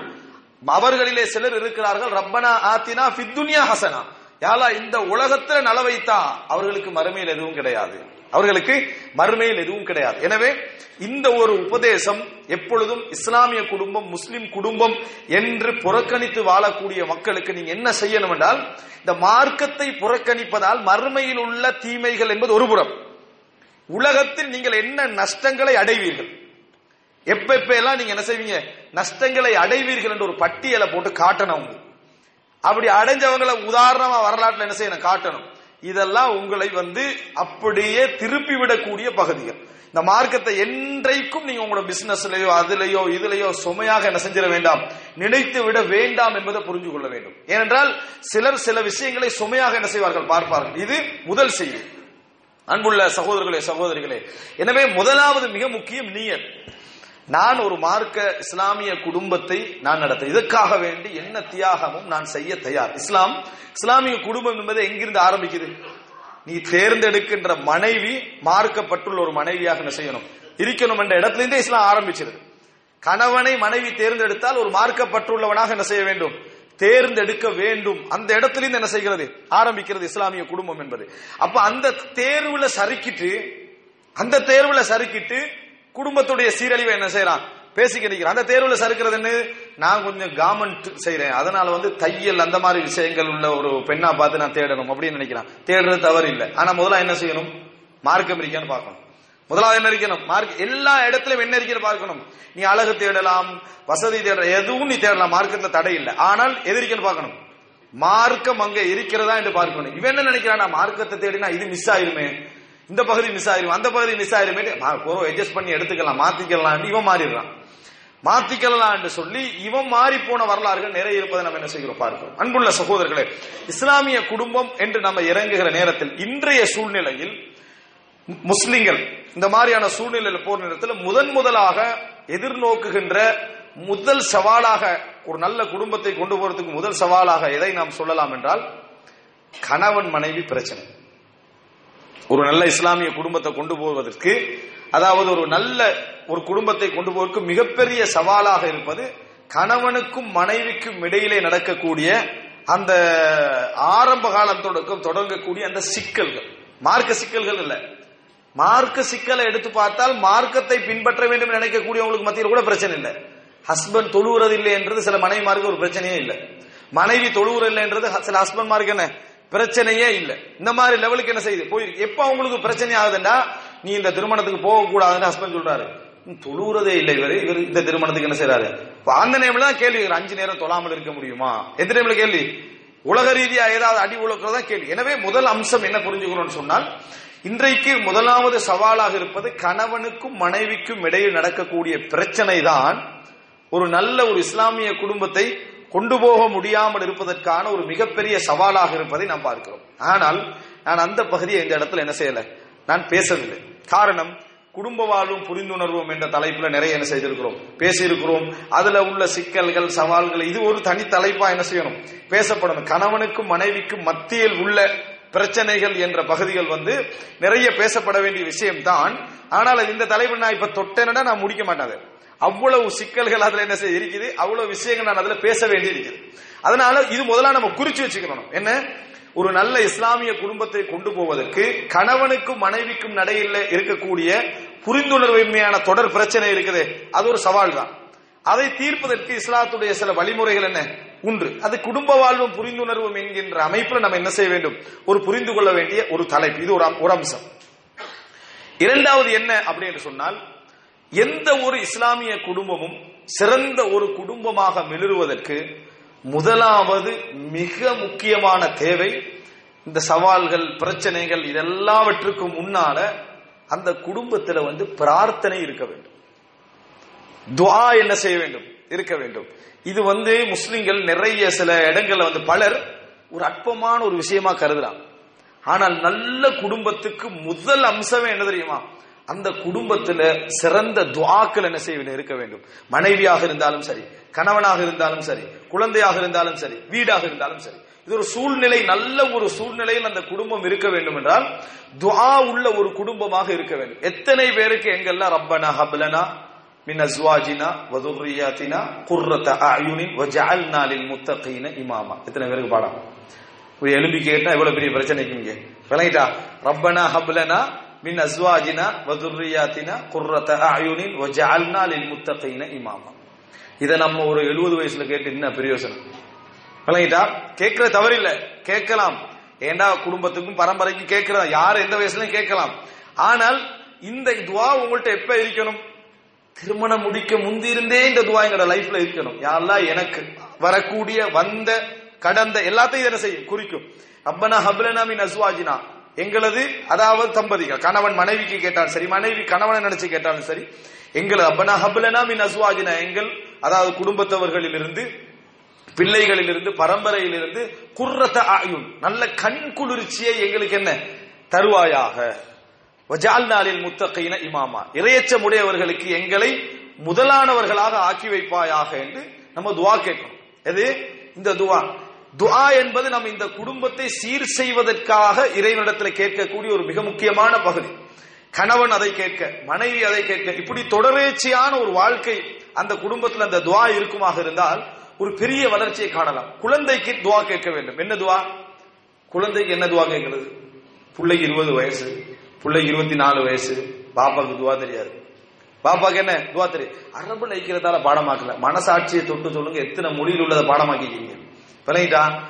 அவர்களிலே சிலர் இருக்கிறார்கள் ரப்பனா ஆத்தினா ஃபித் துன்யா ஹசனா. யாலா இந்த உலகத்துல நல வைத்தா அவர்களுக்கு மறுமையில் எதுவும் கிடையாது. அவர்களுக்கு மறுமையில் எதுவும் கிடையாது. எனவே இந்த ஒரு உபதேசம் எப்பொழுதும் இஸ்லாமிய குடும்பம் முஸ்லிம் குடும்பம் என்று புறக்கணித்து வாழக்கூடிய மக்களுக்கு நீங்க என்ன செய்யணும் என்றால் இந்த மார்க்கத்தை புறக்கணிப்பதால் மறுமையில் உள்ள தீமைகள் என்பது ஒரு புறம். உலகத்தில் நீங்கள் என்ன நஷ்டங்களை அடைவீர்கள்? எப்ப எப்ப எல்லாம் நீங்க என்ன செய்வீங்க? நஷ்டங்களை அடைவீர்கள் என்று ஒரு பட்டியலை போட்டு காட்டணும். அப்படி அடைஞ்சவங்களை உதாரணமா வரலாற்றுல என்ன செய்யணும்? காட்டணும். இதெல்லாம் உங்களை வந்து அப்படியே திருப்பி விடக்கூடிய பகுதிகள். இந்த மார்க்கத்தை என்றைக்கும் நீங்க உங்களோட பிசினஸ்லயோ அதுலயோ இதுலயோ சுமையாக என்ன செஞ்சிட வேண்டாம். நினைத்து விட வேண்டாம் என்பதை புரிஞ்சு கொள்ள வேண்டும். ஏனென்றால் சிலர் சில விஷயங்களை சுமையாக என்ன செய்வார்கள்? பார்ப்பார்கள். இது முதல் செய்தி. அன்புள்ள சகோதரர்களே சகோதரிகளே. எனவே முதலாவது மிக முக்கியம் நீயத். நான் ஒரு மார்க்க இஸ்லாமிய குடும்பத்தை நான் நடத்த இதற்காக வேண்டி என்ன தியாகமும் நான் செய்ய தயார். இஸ்லாம் இஸ்லாமிய குடும்பம் என்பது எங்கிருந்து ஆரம்பிக்குது? நீ தேர்ந்தெடுக்கின்ற மனைவி மார்க்கப்பட்டுள்ள ஒரு மனைவியாக என்ன செய்யணும். இருக்கணும் என்ற இடத்துல இருந்தே இஸ்லாம் ஆரம்பிச்சது கணவனை மனைவி தேர்ந்தெடுத்தால் ஒரு மார்க்கப்பட்டுள்ளவனாக என்ன செய்ய வேண்டும். தேர்ந்தெடுக்க வேண்டும். அந்த இடத்திலிருந்து என்ன செய்கிறது? ஆரம்பிக்கிறது இஸ்லாமிய குடும்பம் என்பது. அப்ப அந்த தேர்வுல சறுக்கிட்டு அந்த தேர்வுல சறுக்கிட்டு குடும்பத்துடைய சீரழிவை என்ன செய்யறான்? பேசிக்க நிற்கிறான் அந்த தேர்வுல சறுக்கிறதுன்னு நான் கொஞ்சம் கார்மெண்ட் செய்யறேன் அதனால வந்து தையல் அந்த மாதிரி விஷயங்கள் உள்ள ஒரு பெண்ணா பார்த்து நான் தேடணும் அப்படின்னு நினைக்கிறான். தேடுறது தவறு இல்லை ஆனா முதல்ல என்ன செய்யணும்? மார்க்கம் இருக்கான்னு பார்க்கணும். முதலாவது என்ன இருக்கணும் மார்க் எல்லா இடத்துலயும் என்ன இருக்கிற பார்க்கணும். நீ அழகு தேடலாம் வசதி தேடலாம் எதுவும் நீ தேடலாம். மார்க்கத்துல தடை இல்லை. ஆனால் எதிரிக்கன்னு பார்க்கணும். மார்க்கம் அங்க இருக்கிறதா என்று பார்க்கணும். இவன் என்ன நினைக்கிறான் நான் மார்க்கத்தை தேடினா இது மிஸ் ஆயிருமே. இந்த பகுதி மிஸ் ஆயிரும் அந்த பகுதி மிஸ் ஆயிருமேட்டு போறோம் அட்ஜஸ்ட் பண்ணி எடுத்துக்கலாம் மாத்திக்கலாம் இவன் மாறிடுறான். மாத்திக்கலாம் என்று சொல்லி இவன் மாறி போன வரலாறுகள் நிறைய இருப்பதை நம்ம என்ன செய்கிறோம் பார்க்கிறோம். அன்புள்ள சகோதரர்களே இஸ்லாமிய குடும்பம் என்று நம்ம இறங்குகிற நேரத்தில் இன்றைய சூழ்நிலையில் முஸ்லிம்கள் இந்த மாதிரியான சூழ்நிலையில் போற நேரத்தில் முதன் முதலாக எதிர்நோக்குகின்ற முதல் சவாலாக ஒரு நல்ல குடும்பத்தை கொண்டு போறதுக்கு முதல் சவாலாக எதை நாம் சொல்லலாம் என்றால் கணவன் மனைவி பிரச்சனை. ஒரு நல்ல இஸ்லாமிய குடும்பத்தை கொண்டு போவதற்கு அதாவது ஒரு நல்ல ஒரு குடும்பத்தை கொண்டு போவதற்கு மிகப்பெரிய சவாலாக இருப்பது கணவனுக்கும் மனைவிக்கும் இடையிலே நடக்கக்கூடிய அந்த ஆரம்ப காலம் தொடக்கம் தொடங்கக்கூடிய அந்த சிக்கல்கள். மார்க்க சிக்கல்கள் இல்லை. மார்க்க சிக்கலை எடுத்து பார்த்தால் மார்க்கத்தை பின்பற்ற வேண்டும் நினைக்கக்கூடியவங்களுக்கு மத்தியில் கூட பிரச்சனை இல்லை. ஹஸ்பண்ட் தொழுவுறது இல்லை என்றது சில மனைவிமாருக்கு ஒரு பிரச்சனையே இல்லை. மனைவி தொழுவுறது இல்லை என்றது சில ஹஸ்பண்ட்மாருக்கு என்ன? பிரச்சனையே இல்லை. இந்த மாதிரி லெவலுக்கு என்ன செய்யுது போயிருக்கு. எப்ப அவங்களுக்கு பிரச்சனை ஆகுதுன்னா நீ இந்த திருமணத்துக்கு போக கூடாதுன்னு ஹஸ்பண்ட் சொல்றாரு தொழுவுறதே இல்லை இவர். இவர் இந்த திருமணத்துக்கு என்ன செய்யறாரு அந்த நேரம்ல தான் கேள்வி அஞ்சு நேரம் தொழாமல் இருக்க முடியுமா? எந்த நேரம்ல கேள்வி? உலக ரீதியா ஏதாவது அடி உழக்கிறதா கேள்வி. எனவே முதல் அம்சம் என்ன புரிஞ்சுக்கணும்னு சொன்னால் இன்றைக்கு முதலாவது சவாலாக இருப்பது கணவனுக்கும் மனைவிக்கும் இடையில் நடக்கக்கூடிய பிரச்சனை தான் ஒரு நல்ல ஒரு இஸ்லாமிய குடும்பத்தை கொண்டு போக முடியாமல் இருப்பதற்கான ஒரு மிகப்பெரிய சவாலாக இருப்பதை நாம் பார்க்கிறோம். ஆனால் நான் அந்த பகுதியை இந்த இடத்துல என்ன செய்யல? நான் பேசவில்லை. காரணம் குடும்ப வாழ்வும் புரிந்துணர்வும் என்ற தலைப்புல நிறைய என்ன செய்திருக்கிறோம். பேசியிருக்கிறோம். அதுல உள்ள சிக்கல்கள் சவால்கள் இது ஒரு தனி தலைப்பா என்ன செய்யணும்? பேசப்படணும். கணவனுக்கும் மனைவிக்கும் மத்தியில் உள்ள பிரச்சனைகள் என்ற பகுதிகள் வந்து நிறைய பேசப்பட வேண்டிய விஷயம் தான் ஆனால் இந்த தலைப்பு நான் இப்ப தொட்டேன்னா நான் முடிக்க மாட்டேன் அவ்வளவு சிக்கல்கள் அதுல என்ன செய்ய இருக்குது? அவ்வளவு விஷயங்கள் நான் அதுல பேச வேண்டி இருக்குது. அதனால இது முதல்ல நம்ம குறிச்சு வச்சுக்கணும். என்ன? ஒரு நல்ல இஸ்லாமிய குடும்பத்தை கொண்டு போவதற்கு கணவனுக்கும் மனைவிக்கும் நடையில் இருக்கக்கூடிய புரிந்துணர்வின்மையான தொடர் பிரச்சனை இருக்குது. அது ஒரு சவால் தான். அதை தீர்ப்பதற்கு இஸ்லாத்துடைய சில வழிமுறைகள் என்ன? உண்டு. அது குடும்ப வாழ்வும் புரிந்துணர்வும் என்கின்ற அமைப்புல நம்ம என்ன செய்ய வேண்டும்? ஒரு புரிந்து கொள்ள வேண்டிய ஒரு தலைப்பு. இது ஒரு அம்சம். இரண்டாவது என்ன அப்படின்னு சொன்னால் எந்த ஒரு இஸ்லாமிய குடும்பமும் சிறந்த ஒரு குடும்பமாக மிளறுவதற்கு முதலாவது மிக முக்கியமான தேவை இந்த சவால்கள் பிரச்சனைகள் இதெல்லாவற்றுக்கும் முன்னால அந்த குடும்பத்தில் வந்து பிரார்த்தனை இருக்க வேண்டும். துவா என்ன செய்ய வேண்டும்? இருக்க வேண்டும். இது வந்து முஸ்லிம்கள் நிறைய சில இடங்கள்ல வந்து பலர் ஒரு அற்பமான ஒரு விஷயமா கருதுறாங்க. ஆனால் நல்ல குடும்பத்துக்கு முதல் அம்சமே என்ன தெரியுமா? அந்த குடும்பத்துல சிறந்த துவாக்கள் என்ன செய்ய இருக்க வேண்டும். மனைவியாக இருந்தாலும் சரி கணவனாக இருந்தாலும் சரி குழந்தையாக இருந்தாலும் சரி வீடாக இருந்தாலும் சரி. இது ஒரு சூழ்நிலை நல்ல ஒரு சூழ்நிலையில் அந்த குடும்பம் இருக்க வேண்டும் என்றால் துவா உள்ள ஒரு குடும்பமாக இருக்க வேண்டும். எத்தனை பேருக்கு எங்கெல்லாம் ரப்பனா ஹப்லனா மின் அஸ்வாஜினா வதுர்ரியாத்தினா குர்ரத அயுனின் வஜஅல்னா லில் முத்தகீன இமாமா. எத்தனை பேருக்கு பாடம்? ஒரு எலும்பி கேட்டா எவ்வளவு பெரிய பிரச்சனைக்கு இங்க. விளங்கிட்டா ரப்பனா ஹப்லனா மின் அஸ்வாஜினா வதுர்ரியாத்தினா குர்ரத அயுனின் வஜஅல்னா லில் முத்தகீன இமாமா இதை நம்ம ஒரு எழுபது வயசுல கேட்டு என்ன பிரயோசனம்? விளங்கிட்டா? கேட்கிற தவறில்லை கேட்கலாம். ஏண்டா குடும்பத்துக்கும் பரம்பரைக்கும் கேட்கிறதா? யார் எந்த வயசுலயும் கேட்கலாம். ஆனால் இந்த துவா உங்கள்ட்ட எப்ப இருக்கணும்? திருமணம் முடிக்க முந்திருந்தே இந்த துவா எங்களோட லைஃப்ல இருக்கணும். யாரெல்லாம் எனக்கு. வரக்கூடிய வந்த கடந்த எல்லாத்தையும் என்ன செய்யும். குறிக்கும். ரப்பனா ஹப்லனா மின் அஸ்வாஜினா. எங்களது அதாவது தம்பதிகள் கணவன் மனைவிக்கு கேட்டாலும் சரி மனைவி கணவனை நினைச்சு கேட்டாலும் சரி எங்கள் அப்பனா ஹப்லனா மின் அஸ்வாஜினா எங்கள் அதாவது குடும்பத்தவர்களிலிருந்து பிள்ளைகளிலிருந்து பரம்பரையிலிருந்து குர்ரத ஆயுள் நல்ல கண் குளிர்ச்சியை எங்களுக்கு என்ன? தருவாயாக. வஜால்நாளில் முத்தகையின இமாமா. இரையச்சம் உடையவர்களுக்கு எங்களை முதலானவர்களாக ஆக்கி வைப்பாயாக என்று நம்ம துவா கேட்கணும். எது? இந்த துவா. துஆ என்பது நம்ம இந்த குடும்பத்தை சீர் செய்வதற்காக இறைவனிடத்தில் கேட்கக்கூடிய ஒரு மிக முக்கியமான பகுதி. கணவன் அதை கேட்க மனைவி அதை கேட்க இப்படி தொடர்ச்சியான ஒரு வாழ்க்கை அந்த குடும்பத்தில் அந்த துவா இருக்குமாக இருந்தால் ஒரு பெரிய வளர்ச்சியை காணலாம். குழந்தைக்கு துவா கேட்க வேண்டும். என்ன துவா குழந்தைக்கு என்ன துவா கேட்கிறது? பிள்ளைக்கு இருபது வயசு பிள்ளைக்கு இருபத்தி நாலு வயசு பாப்பாக்கு துவா தெரியாது. பாப்பாக்கு என்ன? துவா தெரியும் அரபு நைக்கிறதால பாடமாக்கல. மனசாட்சியை தொட்டு சொல்லுங்க எத்தனை மொழியில் உள்ளதை பாடமாக்கிக்கிறீங்க விளங்கிட்டா?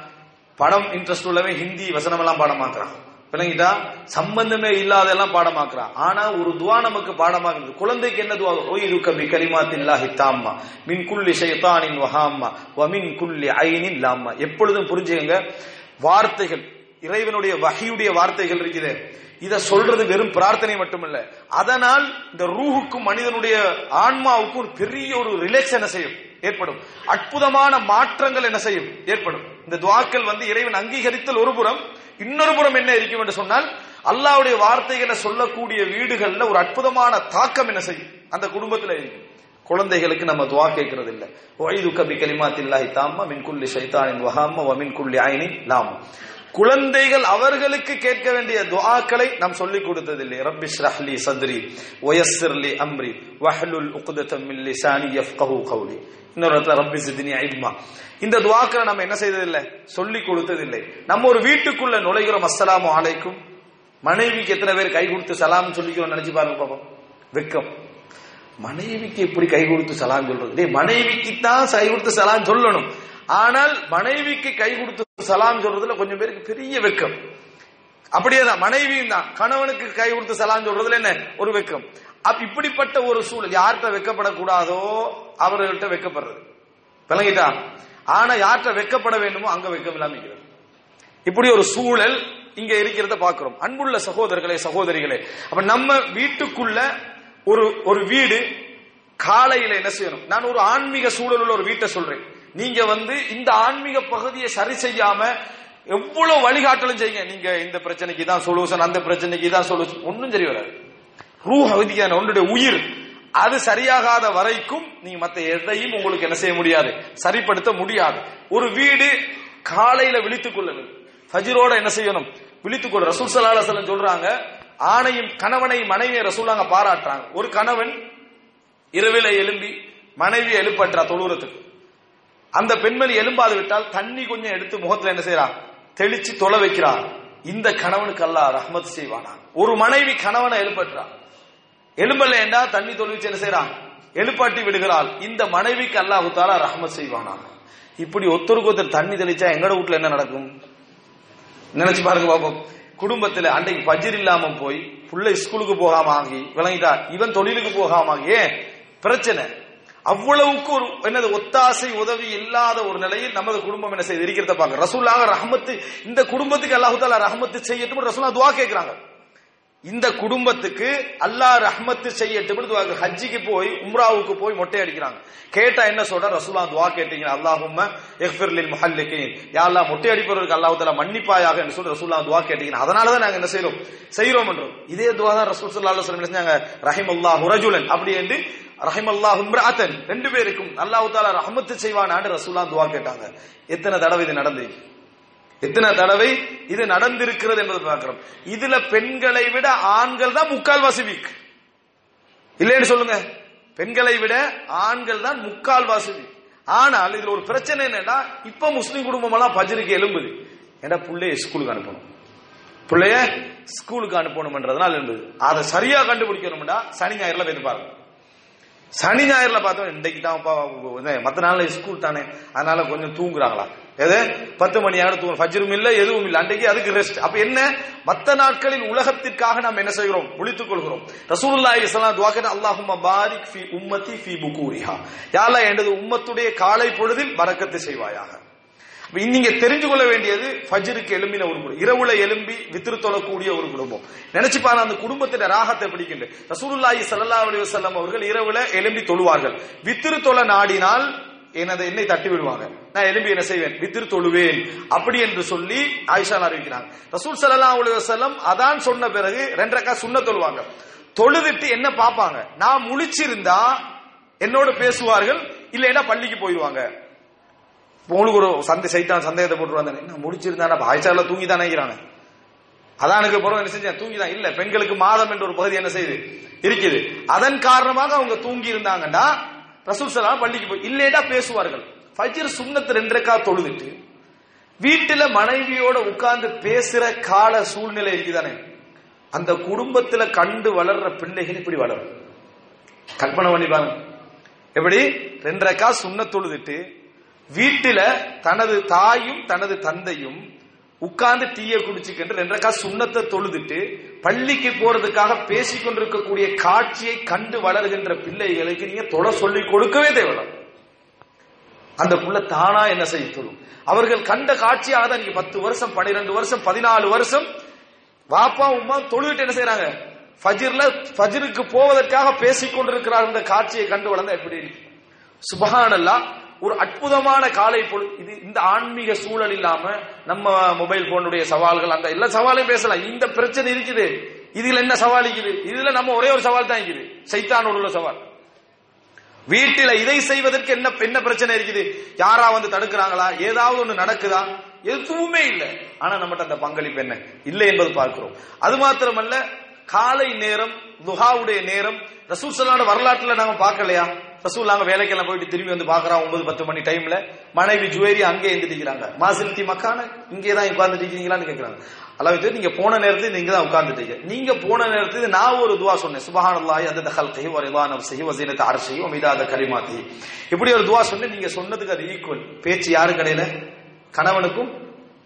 படம் இன்ட்ரெஸ்ட் உள்ளவன் ஹிந்தி வசனம் எல்லாம் பாடமாக்குறான். விளங்கிட்டா? சம்பந்தமே இல்லாதெல்லாம் பாடமாக்குறான். ஆனா ஒரு துவா நமக்கு பாடமாக்குது. குழந்தைக்கு என்ன துவா? ஓய் ருக்கபி கலிமாத்தில்லாஹி ஹித்தாம்மா மின் குல்லி ஷைத்தானின் வஹாம்மா. வ மின் குல்லி ஐனின் லாம்மா. எப்பொழுதும் புரிஞ்சுங்க வார்த்தைகள் இறைவனுடைய வகையுடைய வார்த்தைகள் இருக்குது. இதை சொல்றது வெறும் பிரார்த்தனை மட்டுமல்ல. அதனால் இந்த ரூஹுக்கும் மனிதனுடைய ஆன்மாவுக்கும் ஒரு பெரிய ஒரு ரிலேக்ஸ் என்ன செய்யும். ஏற்படும். அற்புதமான மாற்றங்கள் என்ன செய்யும்? ஏற்படும். இந்த துவாக்கள் வந்து இறைவன் அங்கீகரித்தல் ஒரு புறம் இன்னொரு புறம் என்ன இருக்கும் என்று சொன்னால் அல்லாவுடைய வார்த்தைகளை சொல்லக்கூடிய வீடுகள்ல ஒரு அற்புதமான தாக்கம் என்ன செய்யும்? அந்த குடும்பத்துல இருக்கும். குழந்தைகளுக்கு நம்ம துவா கேட்கறது இல்ல ஒய்து கபி கலிமாத்தில்லாஹி தாம்மா மின் குல்லி ஷைத்தானின் வஹாம்ம மின் குல்லி ஐனின் லாமா. குழந்தைகள் அவர்களுக்கு கேட்க வேண்டிய துஆக்களை நாம் சொல்லிக் கொடுத்ததில்லை. ரப்பி ஷ்ரஹ்லி சத்ரி ஒயஸ்ஸிர்லி அம்ரி வஹ்லுல் உக்தத்தம் மின் லிசானி யஃப்கஹு கௌலி. இன்னொரு இடத்துல ரப்பி சித்னி ஐப்மா இந்த துஆக்களை நம்ம என்ன செய்ததில்லை? சொல்லிக் கொடுத்ததில்லை. நம்ம ஒரு வீட்டுக்குள்ள நுழைகிறோம் அஸ்ஸலாமு அலைக்கும். மனைவிக்கு எத்தனை பேர் கை கொடுத்து சலாம் சொல்லிக்கிறோம் நினைச்சு பாருங்க பாப்போம். வெக்கம். மனைவிக்கு எப்படி கை கொடுத்து சலாம் சொல்றது? டேய் மனைவிக்கு தான் கை கொடுத்து சலாம் சொல்லணும். ஆனால் மனைவிக்கு கை கொடுத்து சலாம் சொல்றதுல கொஞ்சம் பேருக்கு பெரிய வெக்கம் அப்படியே தான் மனைவியும் தான். கணவனுக்கு கை கொடுத்து சலாம் சொல்றதுல என்ன? ஒரு வெக்கம் அப்ப இப்படிப்பட்ட ஒரு சூழல் யார்கிட்ட வெக்கப்படக்கூடாதோ அவர்கள்ட்ட வெக்கப்படுறது. விளங்கிட்டா? ஆனா யார்கிட்ட வெக்கப்பட வேண்டுமோ அங்க வெக்கம் இல்லாம இருக்கிறது இப்படி ஒரு சூழல் இங்க இருக்கிறத பாக்குறோம் அன்புள்ள சகோதரர்களே சகோதரிகளே அப்ப நம்ம வீட்டுக்குள்ள ஒரு ஒரு வீடு காலையில என்ன செய்யணும்? நான் ஒரு ஆன்மீக சூழல் உள்ள ஒரு வீட்டை சொல்றேன். நீங்க வந்து இந்த ஆன்மீக பகுதியை சரி செய்யாம எவ்வளவு வழிகாட்டலும் செய்யுங்க. நீங்க இந்த பிரச்சனைக்கு தான் சொல்யூஷன் அந்த பிரச்சனைக்கு தான் சொல்யூஷன் ஒன்னும் சரி வராது. ரூஹ் அவதிக்கான உன்னுடைய உயிர். அது சரியாகாத வரைக்கும் நீங்க மத்த எதையும் உங்களுக்கு என்ன செய்ய முடியாது. சரிப்படுத்த முடியாது. ஒரு வீடு காலையில விழித்துக் கொள்ள வேண்டும் என்ன செய்யணும்? விழித்துக் கொள்ள ரசூல் ஸல்லல்லாஹு சொல்றாங்க ஆணையும் கணவனை மனைவியை ரசூலாங்க பாராட்டுறாங்க. ஒரு கணவன் இரவில எழும்பி மனைவி எழுப்பற்றா தொழுறதுக்கு. அந்த பெண்மணி எலும்பாது விட்டால் தண்ணி கொஞ்சம் எடுத்து முகத்துல என்ன செய்யறா தெளிச்சு தொலை வைக்கிறா. இந்த கணவனுக்கு அல்லாஹ் ரஹமத் செய்வானா? ஒரு மனைவி கணவனை எழுப்பற்றா. என்றா தண்ணி தொழுவிச்சு என்ன செய்யறான் எழுப்பாட்டி விடுகிறாள். இந்த மனைவிக்கு அல்லாஹு தாலா செய்வானா? இப்படி ஒத்தருக்கு ஒருத்தர் தண்ணி தெளிச்சா எங்கட வீட்டுல என்ன நடக்கும்? நினைச்சு பாருங்க பாப்போம். குடும்பத்துல அன்றைக்கு பஜிர் இல்லாம போய் புள்ள ஸ்கூலுக்கு போகாம ஆகி விளங்கிட்டா இவன் தொழிலுக்கு போகாம ஆகி ஏன்? பிரச்சனை. அவ்வளவுக்கு ஒரு என்னது ஒத்தாசை உதவி இல்லாத ஒரு நிலையில் நமது குடும்பம் என்ன செய்து இருக்கிறத பாங்க ரசூல்லாக ரஹமத்து இந்த குடும்பத்துக்கு அல்லாஹு தாலா ரஹமத்து செய்யட்டும் ரசூலா துவா கேட்கிறாங்க. இந்த குடும்பத்துக்கு அல்லாஹ் ரஹ்மத்து செய்யட்டு துவா ஹஜ்ஜிக்கு போய் உம்ராவுக்கு போய் மொட்டை அடிக்கிறாங்க. கேட்டா என்ன சொல்ற? ரசூலா துவா கேட்டீங்க அல்லாஹும் இஃபிர் லில் முஹல்லிகின். மொட்டை அடிப்பவருக்கு அல்லாஹ் தஆலா மன்னிப்பாயாக என்று சொல்லி ரசூலா துவா கேட்டீங்க அதனால தான் நாங்க என்ன செய்யறோம் செய்றோம் என்றோம். இதே துவா தான் ரசூல் சல்லா அலைஹி வஸல்லம் என்ன செஞ்சாங்க ரஜுலன். அப்படி என்று ரஹிமல்லாஹு இம்ரஅத்தன் ரெண்டு பேருக்கும் அல்லாஹ் ரஹமத்து ரஹ்மத்து செய்வானான்னு ரசூலா துவா கேட்டாங்க. எத்தனை தடவை இது நடந்துச்சு எத்தனை தடவை இது நடந்திருக்கிறது என்பதை பார்க்கிறோம். இதுல பெண்களை விட ஆண்கள் தான் முக்கால்வாசி வீக் இல்லைன்னு சொல்லுங்க. பெண்களை விட ஆண்கள் தான் முக்கால்வாசி வீக் ஆனால் இதுல ஒரு பிரச்சனை என்னன்னா இப்ப முஸ்லீம் குடும்பம் எல்லாம் பஜருக்கு எலும்புது ஏன்னா பிள்ளைய ஸ்கூலுக்கு அனுப்பணும்? பிள்ளைய ஸ்கூலுக்கு அனுப்பணும்ன்றதுனால இருந்தது அதை சரியா கண்டுபிடிக்கணும்னா சனி ஞாயிறுல போய் பாருங்க சனி ஞாயிறுல பார்த்தோம் இன்னைக்கு தான் மற்ற நாள்ல ஸ்கூல் தானே. அதனால கொஞ்சம் தூங்குறாங்களா? எது? பத்து மணி ஆகிடும் தூங்கும் ஃபஜ்ரும் இல்ல எதுவும் இல்ல. அன்றைக்கு அதுக்கு ரெஸ்ட் அப்ப என்ன? மத்த நாட்களில் உலகத்திற்காக நாம் என்ன செய்கிறோம்? ஒழித்துக் கொள்கிறோம். ரசூலுல்லாஹி ஸல்லல்லாஹு அலைஹி வஸல்லம் அல்லாஹும்ம பாரிக் ஃபி உம்மத்தி ஃபி புகூரிஹா. யா அல்லாஹ் எனது உம்மத்துடைய காலை பொழுதில் வரக்கத்து செய்வாயாக. நீங்க தெரிஞ்சு கொள்ள வேண்டியது ஃபஜ்ருக்கு எழும்பின ஒரு குடும்பம். இரவுல எலும்பி வித்திரு தொழக்கூடிய ஒரு குடும்பம். நினைச்சு பாரு அந்த குடும்பத்தின் ராகத்தை பிடிக்கின்ற ரசூலுல்லாஹி ஸல்லல்லாஹு அலைஹி வஸல்லம் அவர்கள் இரவுல எலும்பி தொழுவார்கள். வித்திரு தொழ நாடினால் எனது என்னை தட்டி விடுவாங்க. நான் எழும்பி என்ன செய்வேன்? வித்திரு தொழுவேன். அப்படி என்று சொல்லி ஆயிஷா அறிவிக்கிறாங்க. ரசூல் ஸல்லல்லாஹு அலுவலம் அதான் சொன்ன பிறகு ரெண்டரைக்கா சுண்ண தொழுவாங்க. தொழுதுட்டு என்ன பார்ப்பாங்க? நான் முழிச்சிருந்தா என்னோட பேசுவார்கள் இல்லைன்னா பள்ளிக்கு போயிடுவாங்க. உங்களுக்கு ஒரு சந்தை சைத்தான் சந்தேகத்தை போட்டுருவாங்க நான் முடிச்சிருந்தா ஆயிஷால தூங்கி தானே அதான் எனக்கு பிறகு என்ன செஞ்சேன்? தூங்கிதான். இல்ல பெண்களுக்கு மாதம் என்ற ஒரு பகுதி என்ன செய்யுது? இருக்குது. அதன் காரணமாக அவங்க தூங்கி இருந்தாங்கன்னா ரசூல் சலாம் பள்ளிக்கு போய் இல்லைடா பேசுவார்கள். ஃபஜ்ர் சுண்ணத்து ரெண்டரைக்கா தொழுதுட்டு வீட்டுல மனைவியோட உட்கார்ந்து பேசுற கால சூழ்நிலை இருக்குதானே? அந்த குடும்பத்துல கண்டு வளர்ற பிள்ளைகள் இப்படி வளரும். கற்பனை பண்ணி பாருங்க. எப்படி? ரெண்டரைக்கா சுண்ண தொழுதுட்டு வீட்டுல தனது தாயும் தனது தந்தையும் உட்கார்ந்து டீயை குடிச்சுக்கிட்டு ரெண்டரைக்கா சுண்ணத்தை தொழுதுட்டு பள்ளிக்கு போறதுக்காக பேசிக் கொண்டிருக்கக்கூடிய காட்சியை கண்டு வளர்கின்ற பிள்ளைகளுக்கு நீங்க தொட சொல்லி கொடுக்கவே தேவையில்லை. அந்த புள்ள தானா என்ன செய்ய சொல்லும்? அவர்கள் கண்ட காட்சியாக தான் நீங்க பத்து வருஷம் பன்னிரெண்டு வருஷம் பதினாலு வருஷம் வாப்பா உமா தொழுகிட்டு என்ன செய்யறாங்க ஃபஜிர்ல ஃபஜிருக்கு போவதற்காக பேசிக் கொண்டிருக்கிறார் இந்த காட்சியை கண்டு வளர்ந்தா எப்படி? சுபஹானல்லா ஒரு அற்புதமான காலை பொழுது இது இந்த ஆன்மீக சூழல் இல்லாம நம்ம மொபைல் போனுடைய சவால்கள் அந்த எல்லா சவாலையும் பேசலாம். இந்த பிரச்சனை இருக்குது. இதுல என்ன சவால் இருக்குது? இதுல நம்ம ஒரே ஒரு சவால் தான் இருக்குது. சைத்தானோட உள்ள சவால். வீட்டில இதை செய்வதற்கு என்ன என்ன பிரச்சனை இருக்குது? யாரா வந்து தடுக்கிறாங்களா? ஏதாவது ஒண்ணு நடக்குதா? எதுவுமே இல்லை. ஆனா நம்மகிட்ட அந்த பங்களிப்பு என்ன? இல்லை என்பது பார்க்கிறோம். அது மாத்திரமல்ல காலை நேரம் துஹாவுடைய நேரம் ரசூல் வரலாற்றுல நாங்க பார்க்கலையா? ரசூல்லாங்க வேலைக்கெல்லாம் போயிட்டு திரும்பி வந்து பாக்குறான் ஒன்பது பத்து மணி டைம்ல மனைவி ஜுவேரி அங்கே எழுந்துட்டிக்கிறாங்க மாசில்தி மக்கான இங்கே தான் உட்கார்ந்துட்டு இருக்கீங்களான்னு கேட்கிறாங்க அல்லாஹ் நீங்க போன நேரத்தில் நீங்க தான் உட்கார்ந்துட்டீங்க நீங்க போன நேரத்தில் நான் ஒரு துவா சொன்னேன். சுபஹானல்லாஹி அந்த தகல் கஹி வரிதா நப்ஸஹி வஸீனத அர்ஷஹி வமிதாத கலிமாத்தி இப்படி ஒரு துவா சொன்னேன். நீங்க சொன்னதுக்கு அது ஈக்குவல் பேச்சு யாரு கடையில? கணவனுக்கும்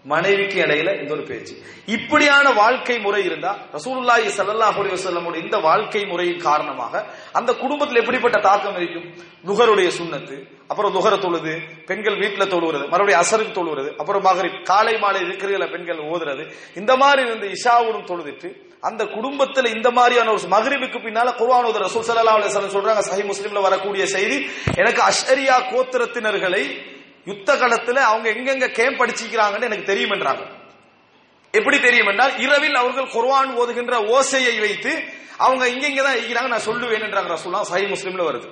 மனைவிக்கு இடையில இந்த ஒரு பேச்சு. இப்படியான வாழ்க்கை முறை இருந்தா ரசூலுல்லாஹி சல்லாஹ் அலி வசல்லமுடைய இந்த வாழ்க்கை முறையின் காரணமாக அந்த குடும்பத்தில் எப்படிப்பட்ட தாக்கம் இருக்கும்? நுகருடைய சுண்ணத்து அப்புறம் துகர தொழுது பெண்கள் வீட்டுல தொழுகிறது மறுபடியும் அசருக்கு தொழுகிறது அப்புறம் மகரிப் காலை மாலை இருக்கிறதுல பெண்கள் ஓதுறது. இந்த மாதிரி இருந்து இஷாவுடன் தொழுதுட்டு அந்த குடும்பத்துல இந்த மாதிரியான ஒரு மகரிபுக்கு பின்னால குர்ஆன் ஓதுற ரசூல் சல்லா அலைஹி சொல்றாங்க. சஹி முஸ்லீம்ல வரக்கூடிய செய்தி எனக்கு அஷ்ரியா கோத்திரத்தினர்களை யுத்த காலத்துல அவங்க எங்கெங்க கேம்ப் படிச்சிக்கிறாங்கன்னு எனக்கு தெரியுமென்றாங்க எப்படி தெரியும் என்றால் இரவில் அவர்கள் குர்வான் ஓதுகின்ற ஓசையை வைத்து அவங்க இங்க இங்க தான் இருக்கிறாங்க நான் சொல்லுவேன் என்றாங்க ரசூல்லா சஹீஹ் வருது.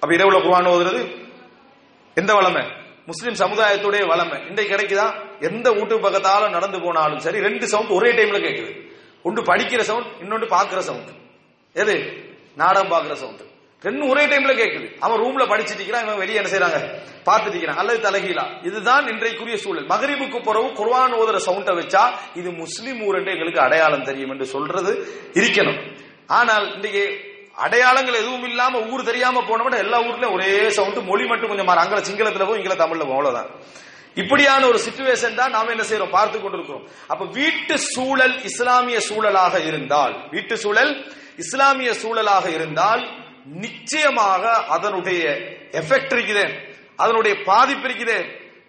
அப்ப இரவுல குர்வான் ஓதுறது? எந்த வளமை? முஸ்லீம் சமுதாயத்துடைய வளமை. இன்றைக்கு கிடைக்குதா? எந்த வீட்டு பக்கத்தாலும் நடந்து போனாலும் சரி ரெண்டு சவுண்ட் ஒரே டைம்ல கேட்குது ஒன்று படிக்கிற சவுண்ட் இன்னொன்று பாக்குற சவுண்ட் எது? நாடகம் பாக்குற சவுண்ட் ரெண்டும் ஒரே டைம்ல கேட்குது அவன் ரூம்ல படிச்சுட்டு இருக்கிறான் இவன் வெளியே என்ன செய்யறாங்க பார்த்துட்டு இருக்கிறான். அல்லது தலைகீழா இதுதான் இன்றைக்குரிய சூழல். மகரிபுக்கு பிறகு குர்வான் ஓதுற சவுண்டை வச்சா இது முஸ்லீம் ஊர் என்று எங்களுக்கு அடையாளம் தெரியும் என்று சொல்றது இருக்கணும். ஆனால் இன்றைக்கு அடையாளங்கள் எதுவும் இல்லாம ஊர் தெரியாம போனவன எல்லா ஊர்லயும் ஒரே சவுண்ட் மொழி மட்டும் கொஞ்சம் மாறும் அங்கே சிங்களத்துல போய் இங்கே தமிழ்ல போகும். அவ்வளவுதான். இப்படியான ஒரு சிச்சுவேஷன் தான் நாம என்ன செய்யறோம் பார்த்து கொண்டிருக்கிறோம். அப்ப வீட்டு சூழல் இஸ்லாமிய சூழலாக இருந்தால் வீட்டு சூழல் இஸ்லாமிய சூழலாக இருந்தால் நிச்சயமாக அதனுடைய எஃபெக்ட் இருக்குது அதனுடைய பாதிப்பு இருக்குது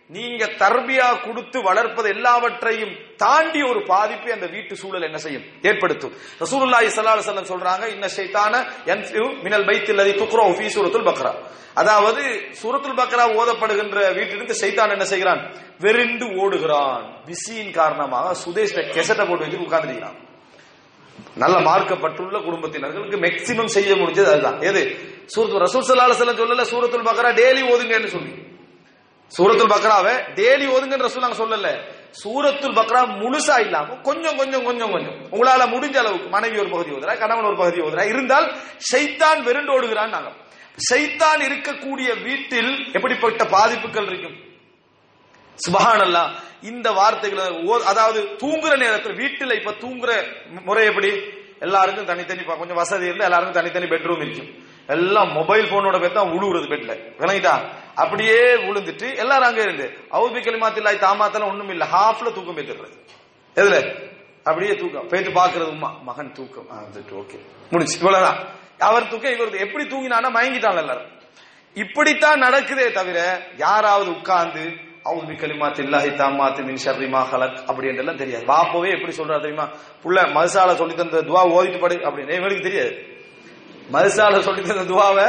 நீங்க தர்பியா கொடுத்து வளர்ப்பது எல்லாவற்றையும் தாண்டி ஒரு பாதிப்பை அந்த வீட்டு சூழல் என்ன செய்யும்? ஏற்படுத்தும். ரசூலுல்லாஹி ஸல்லல்லாஹு அலைஹி வஸல்லம் சொல்றாங்க இன்ன ஷைத்தான யன்ஃபு மினல் பைத்தில் லதி துக்ரவு ஃபீ சூரத்துல் பக்ரா. அதாவது சூரத்துல் பக்ரா ஓதப்படுகின்ற வீட்டிலிருந்து ஷைத்தான் என்ன செய்கிறான்? வெறிந்து ஓடுகிறான். விசியின் காரணமாக சுதேஷ்ல கெசட்டை போட்டு வச்சு உட்கார்ந்துருக்கிறான். நல்ல மார்க்கப்பட்டுள்ள குடும்பத்தினர்களுக்கு மேக்சிமம் செய்ய முடிஞ்சது அதுதான். எது? சூரத்து ரசூல் சொல்லல சூரத்துல் பக்ரா டெய்லி ஓதுங்கன்னு சொல்லி. சூரத்துல் பக்ராவை டெய்லி ஓதுங்கன்னு ரசூல் நாங்க சொல்லல. சூரத்துல் பக்ரா முழுசா இல்லாம கொஞ்சம் கொஞ்சம் கொஞ்சம் கொஞ்சம். உங்களால முடிஞ்ச அளவுக்கு மனைவி ஒரு பகுதி ஓதுறா கணவன் ஒரு பகுதி ஓதுறா. இருந்தால் சைத்தான் வெருண்டு ஓடுகிறான் நாங்க சைத்தான் இருக்கக்கூடிய வீட்டில் எப்படிப்பட்ட பாதிப்புகள் இருக்கும்? சுபஹானல்லா. இந்த வார்த்தைகளை அதாவது தூங்குற நேரத்தில் வீட்டில் இப்ப தூங்குற முறை எப்படி? எல்லாருக்கும் தனித்தனி கொஞ்சம் வசதி இருந்து எல்லாருக்கும் தனித்தனி பெட்ரூம் இருக்கும். எல்லாம் மொபைல் போனோட பேர் தான் உழுவுறது பெட்ல விளங்கிட்டா? அப்படியே விழுந்துட்டு எல்லாரும் அங்க இருந்து அவுபி கலிமாத்தில்லாய் தாமாத்தெல்லாம் ஒண்ணும் இல்ல. ஹாஃப்ல தூக்கம் பேத்துறது எதுல? அப்படியே தூக்கம். போயிட்டு பாக்குறது உமா மகன் தூக்கம். ஓகே முடிச்சு இவ்வளவுதான். அவர் தூக்கம் இவர் எப்படி தூங்கினானா மயங்கிட்டான் எல்லாரும். இப்படித்தான் நடக்குதே தவிர யாராவது உட்கார்ந்து அவன் கலிமாத் இல்லாஹி தாமாத்து மின் ஷர்ரி மா ஹலக் அப்படின்றலாம் தெரியாது. பாப்பவே எப்படி சொல்றா தெரியுமா? புள்ள மதுசால சொல்லி தந்த துவா ஓதிட்டு படு அப்படின்னு. இவருக்கு தெரியாது. மதுசால சொல்லி தந்த துவாவை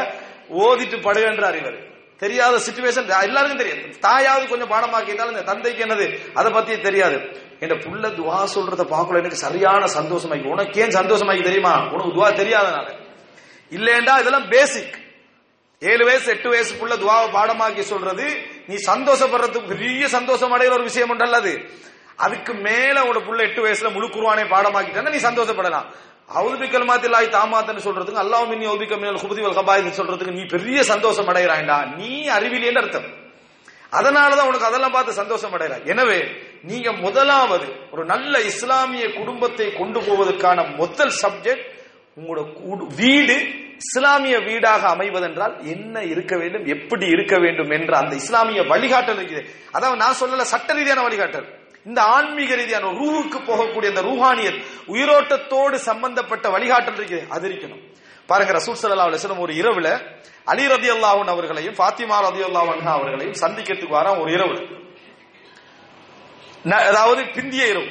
ஓதிட்டு படுகின்றார் இவர். தெரியாத சுச்சுவேஷன் எல்லாருக்கும் தெரியாது. தாயாவது கொஞ்சம் பாடமாக்கிட்டாலும் இந்த தந்தைக்கு என்னது? அதை பத்தி தெரியாது. என் புள்ள துவா சொல்றத பார்க்கல. எனக்கு சரியான சந்தோஷமாக்கி உனக்கு ஏன் சந்தோஷமாக்கி தெரியுமா? உனக்கு துவா தெரியாதனால. இல்லேண்டா இதெல்லாம் பேசிக் ஏழு வயசு எட்டு வயசு புள்ள துவாவை பாடமாக்கி சொல்றது நீ சந்தோஷப்படுறதுக்கு பெரிய சந்தோஷம் அடைகிற ஒரு விஷயம் உண்டல்லது அதுக்கு மேல உன்னோட புள்ள எட்டு வயசுல முழு குருவானை பாடமாக்கிட்டா நீ சந்தோஷப்படலாம். அவுதுபிக்கல் மாத்திலாய் தாமாத்தன்னு சொல்றதுக்கு அல்லாவும் நீ அவுபிக்க மின்னல் குபதி வல் சொல்றதுக்கு நீ பெரிய சந்தோஷம் அடைகிறாய்டா. நீ அறிவிலேன்னு அர்த்தம். அதனாலதான் உனக்கு அதெல்லாம் பார்த்து சந்தோஷம் அடைகிறாய் எனவே நீங்க முதலாவது ஒரு நல்ல இஸ்லாமிய குடும்பத்தை கொண்டு போவதற்கான முதல் சப்ஜெக்ட் உங்களோட வீடு இஸ்லாமிய வீடாக அமைவதென்றால் என்ன இருக்க வேண்டும் எப்படி இருக்க வேண்டும் என்ற அந்த இஸ்லாமிய வழிகாட்டல் இருக்குது. அதாவது நான் சொல்லல சட்ட ரீதியான வழிகாட்டல். இந்த ஆன்மீக ரீதியான ரூவுக்கு போகக்கூடிய அந்த ரூஹானியத் உயிரோட்டத்தோடு சம்பந்தப்பட்ட வழிகாட்டல் இருக்குது. அது இருக்கணும். பாருங்க ரசூல் சல்லா ஒரு இரவுல அலி ரதியல்லாஹு அவர்களையும் ஃபாத்திமா ரதி அல்லாஹன் அவர்களையும் சந்திக்கிறதுக்கு வரான் ஒரு இரவு அதாவது பிந்திய இரவு.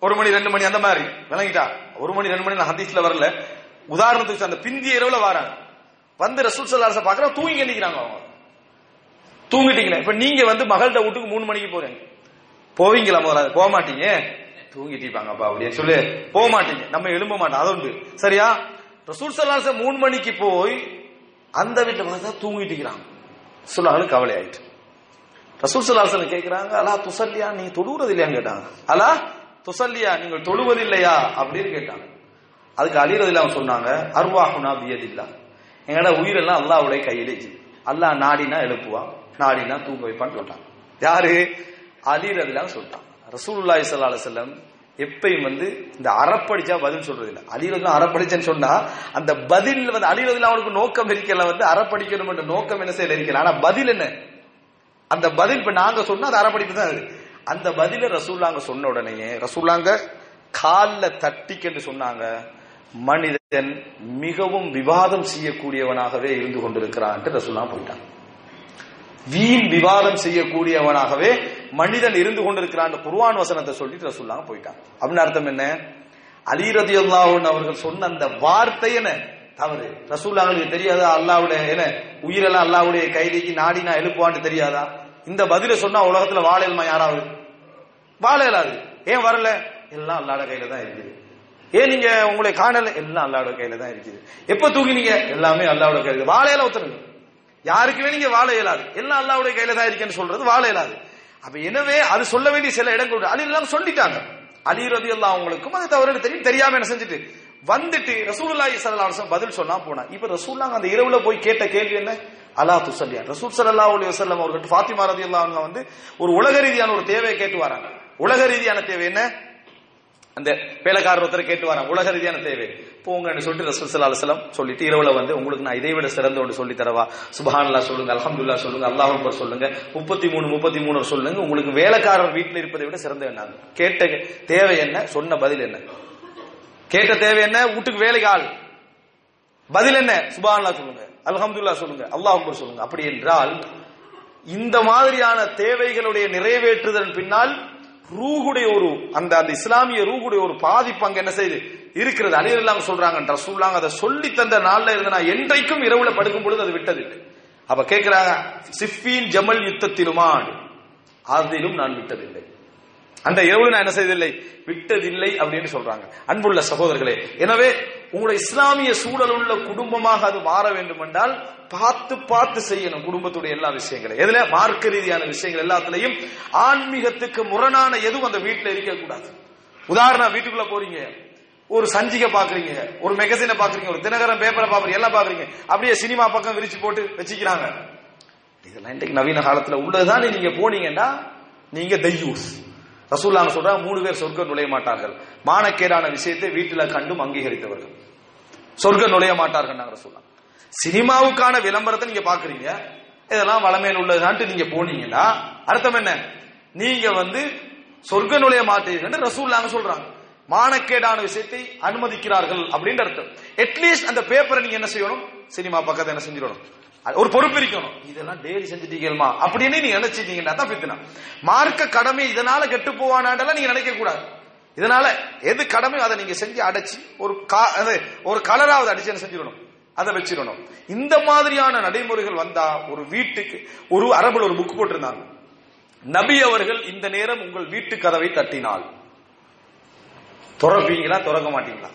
ஒரு மணி ரெண்டு மணி அந்த மாதிரி. விளங்கிட்டா? ஒரு மணி ரெண்டு மணி நான் ஹதீஸ்ல வரல. உதாரணத்துக்கு அந்த பிந்திய இரவுல வராங்க. வந்து ரசூல் சல்லாச பாக்குறோம் தூங்கி நிக்கிறாங்க அவங்க. தூங்கிட்டீங்களா? இப்ப நீங்க வந்து மகள்கிட்ட வீட்டுக்கு மூணு மணிக்கு போறீங்க. போவீங்களா முதல்ல? போக மாட்டீங்க. தூங்கிட்டீப்பாங்கப்பா அப்படின்னு சொல்லி. போக மாட்டீங்க. நம்ம எழும்ப மாட்டோம். அது உண்டு. சரியா? ரசூல் சல்லாச மூணு மணிக்கு போய் அந்த வீட்டுல பார்த்தா தூங்கிட்டு இருக்கிறாங்க. சொல்லாலும் கவலை ஆயிட்டு. ரசூல் சல்லாசன் கேட்கிறாங்க அலா துசல்லியா நீ தொழுவது இல்லையான்னு கேட்டாங்க. அலா துசல்லியா நீங்கள் தொழுவதில்லையா? அப்படின்னு கேட்டாங்க. அதுக்கு அலிரதில் சொன்னாங்க அர்வாஹுனா பியதில்லா. எங்கட உயிரெல்லாம் அல்லாவுடைய கையிலே அல்லாஹ் நாடினா எழுப்புவான் நாடினா தூங்க வைப்பான்னு சொல்றான் யாரு? அலிரதிலாம் சொல்லிட்டான். ரசூல்லாய் ஸல்லல்லாஹு அலைஹி எப்பயும் வந்து இந்த அறப்படிச்சா பதில் சொல்றது இல்லை. அலிரதுலாம் அறப்படிச்சேன்னு சொன்னா அந்த பதில் வந்து அலிரதுல அவனுக்கு நோக்கம் இருக்கல வந்து அறப்படிக்கணும் என்ற நோக்கம் என்ன செய்யல இருக்கல. ஆனா பதில் என்ன? அந்த பதில் இப்ப நாங்க சொன்னா அது அறப்படிப்பு தான் அது. அந்த பதில ரசூல்லாங்க சொன்ன உடனேயே ரசூல்லாங்க காலில் தட்டிக்கன்னு சொன்னாங்க. மனிதன் மிகவும் விவாதம் செய்யக்கூடியவனாகவே இருந்து கொண்டிருக்கிறான் ரசூல்லா போயிட்டான் வீண் விவாதம் செய்யக்கூடியவனாகவே மனிதன் இருந்து கொண்டிருக்கிறான் குர்வான் வசனத்தை சொல்லிட்டு ரசூல்லாங்க போயிட்டான் அப்படின்னு அர்த்தம் என்ன? அலி ரதியுல்லாஹு அவர்கள் சொன்ன அந்த வார்த்தை என்ன? தவறு. ரசூல்லாங்களுக்கு தெரியாதா? அல்லாவுடைய என்ன? உயிரெல்லாம் அல்லாவுடைய கைதிக்கு நாடி நான் எழுப்புவான்னு தெரியாதா? இந்த பதில சொன்னா உலகத்துல வாழையல்மா யாராவது? வாழையலாது ஏன் வரல? எல்லாம் அல்லாட கையில தான் இருக்குது. ஏன் நீங்க உங்களை காணல? எல்லாம் அல்லாவோட கையில தான் இருக்குது. எப்ப தூங்கினீங்க? எல்லாமே அல்லாவோட கையில. வாழையில ஒத்துருங்க யாருக்குமே நீங்க வாழ இயலாது. எல்லாம் அல்லாவுடைய கையில தான் இருக்கேன்னு சொல்றது வாழ இயலாது. அப்ப எனவே அது சொல்ல வேண்டிய சில இடங்கள் அலி எல்லாம் சொல்லிட்டாங்க. அலி ரதி எல்லாம் அவங்களுக்கும் அது தவறு தெரியும். தெரியாம என்ன செஞ்சுட்டு? வந்துட்டு ரசூலுல்லாஹி ஸல்லல்லாஹு அலைஹி வஸல்லம் பதில் சொன்னா போனா இப்ப ரசூலுல்லாஹ் அந்த இரவுல போய் கேட்ட கேள்வி என்ன? அலா துசல்லியா ரசூல் ஸல்லல்லாஹு அலைஹி வஸல்லம் அவர்கள் ஃபாத்திமா ரதி அன்ஹா வந்து ஒரு உலக ரீதியான ஒரு தேவையை கேட்டு வராங்க. உலக ரீதியான தேவை என்ன? அந்த வேலைக்காரர் ஒருத்தர் கேட்டு வராங்க உலக ரீதியான தேவை. போங்கன்னு சொல்லிட்டு ரசூல் ஸல்லல்லாஹு அலுவலம் சொல்லிட்டு இரவுல வந்து உங்களுக்கு நான் இதை விட சிறந்த ஒன்று சொல்லி தரவா? சுபஹான்லா சொல்லுங்க அலமதுல்லா சொல்லுங்க அல்லாஹ் அக்பர் சொல்லுங்க. முப்பத்தி மூணு முப்பத்தி மூணு சொல்லுங்க உங்களுக்கு வேலைக்காரர் வீட்டில் இருப்பதை விட சிறந்த என்ன? கேட்ட தேவை என்ன? சொன்ன பதில் என்ன? கேட்ட தேவை என்ன? வீட்டுக்கு வேலைக்கு ஆள். பதில் என்ன? சுபஹான்லா சொல்லுங்க அலமதுல்லா சொல்லுங்க அல்லாஹ் அக்பர் சொல்லுங்க. அப்படி என்றால் இந்த மாதிரியான தேவைகளுடைய நிறைவேற்றுதல் பின்னால் ரூகுடைய ஒரு அந்த அந்த இஸ்லாமிய ரூகுடைய ஒரு பாதிப்பு அங்க என்ன செய்யுது இருக்கிறது. அலிரெல்லாம் சொல்றாங்க ரசூல்லாங்க அதை சொல்லி தந்த நாள்ல இருந்து நான் என்றைக்கும் இரவுல படுக்கும் பொழுது அது விட்டதில்லை அப்ப கேட்கிறாங்க சிஃபீன் ஜமல் யுத்தத்திலுமா அதிலும் நான் விட்டதில்லை. அந்த இரவுல நான் என்ன செய்ததில்லை? விட்டதில்லை அப்படின்னு சொல்றாங்க. அன்புள்ள சகோதரர்களே எனவே உங்களுடைய இஸ்லாமிய சூழல் உள்ள குடும்பமாக அது மாற வேண்டும் என்றால் பார்த்து பார்த்து செய்யணும் குடும்பத்துடைய எல்லா விஷயங்களையும் எதுல? மார்க்க ரீதியான விஷயங்கள் எல்லாத்துலயும் ஆன்மீகத்துக்கு முரணான எதுவும் அந்த வீட்டுல இருக்கக்கூடாது உதாரணம் வீட்டுக்குள்ள போறீங்க. ஒரு சஞ்சிகை பாக்குறீங்க. ஒரு மெகசினை பாக்குறீங்க. ஒரு தினகரன் பேப்பரை பாக்குறீங்க. எல்லாம் பாக்குறீங்க. அப்படியே சினிமா பக்கம் விரிச்சு போட்டு வச்சுக்கிறாங்க. இதெல்லாம் இன்றைக்கு நவீன காலத்துல உள்ளதுதான் நீங்க போனீங்கன்னா நீங்க தையூஸ் ரசூல்லாங்க சொல்றாங்க மூணு பேர் சொர்க்கம் நுழைய மாட்டார்கள். மானக்கேடான விஷயத்தை வீட்டுல கண்டும் அங்கீகரித்தவர்கள். சொர்க்க நுழைய மாட்டார்கள் நாங்க சொல்லலாம் சினிமாவுக்கான விளம்பரத்தை நீங்க பாக்குறீங்க இதெல்லாம் வளமையில் உள்ளதான்ட்டு நீங்க போனீங்கன்னா அர்த்தம் என்ன? நீங்க வந்து சொர்க்க நுழைய மாட்டீர்கள் ரசூல்லாங்க சொல்றாங்க. மானக்கேடான விஷயத்தை அனுமதிக்கிறார்கள் அப்படின்ற அர்த்தம். அட்லீஸ்ட் அந்த பேப்பரை நீங்க என்ன செய்யணும்? சினிமா பக்கத்தை என்ன செஞ்சிடணும்? ஒரு பொறுப்பு இருக்கணும். இதெல்லாம் டெய்லி செஞ்சுட்டீங்கம்மா அப்படின்னு நீங்க நினைச்சிட்டீங்கன்னா தான் பித்துனா மார்க்க கடமை இதனால கெட்டு போவானாண்டெல்லாம் நீங்க நினைக்க கூடாது. இதனால எது கடமையோ அதை நீங்க செஞ்சு அடைச்சு ஒரு கா- ஒரு கலராவது அடிச்சு செஞ்சிடணும்? அதை வச்சிடணும். இந்த மாதிரியான நடைமுறைகள் வந்தா ஒரு வீட்டுக்கு ஒரு அரபுல ஒரு புக் போட்டிருந்தாங்க. நபி அவர்கள் இந்த நேரம் உங்கள் வீட்டு கதவை தட்டினால். துறப்பீங்களா? துறக்க மாட்டீங்களா?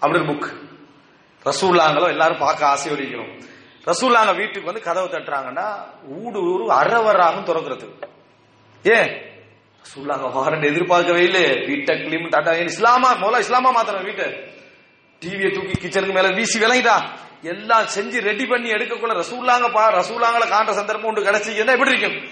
அப்படி ஒரு புக் ரசூல்லாங்களோ எல்லாரும் பார்க்க ஆசையோடு இருக்கிறோம். ரசூல்லாங்க வீட்டுக்கு வந்து கதவை தட்டுறாங்கன்னா ஊடு ஊரு அறவராகும் திறக்கிறது. ஏன்? ரசூல்லாங்க வாரண்ட் எதிர்பார்க்கவே இல்லை வீட்டை கிளீம் டாட்டா இஸ்லாமா? முதல்ல இஸ்லாமா மாத்திரம் வீட்டை. டிவியை தூக்கி கிச்சனுக்கு மேல வீசி விளங்கிட்டா? எல்லாம் செஞ்சு ரெடி பண்ணி எடுக்கக்குள்ள ரசூல்லாங்க பா ரசூல்லாங்கள காண்ற சந்தர்ப்பம் ஒன்று கிடைச்சிங்கன்னா எப்படி இருக்கும்?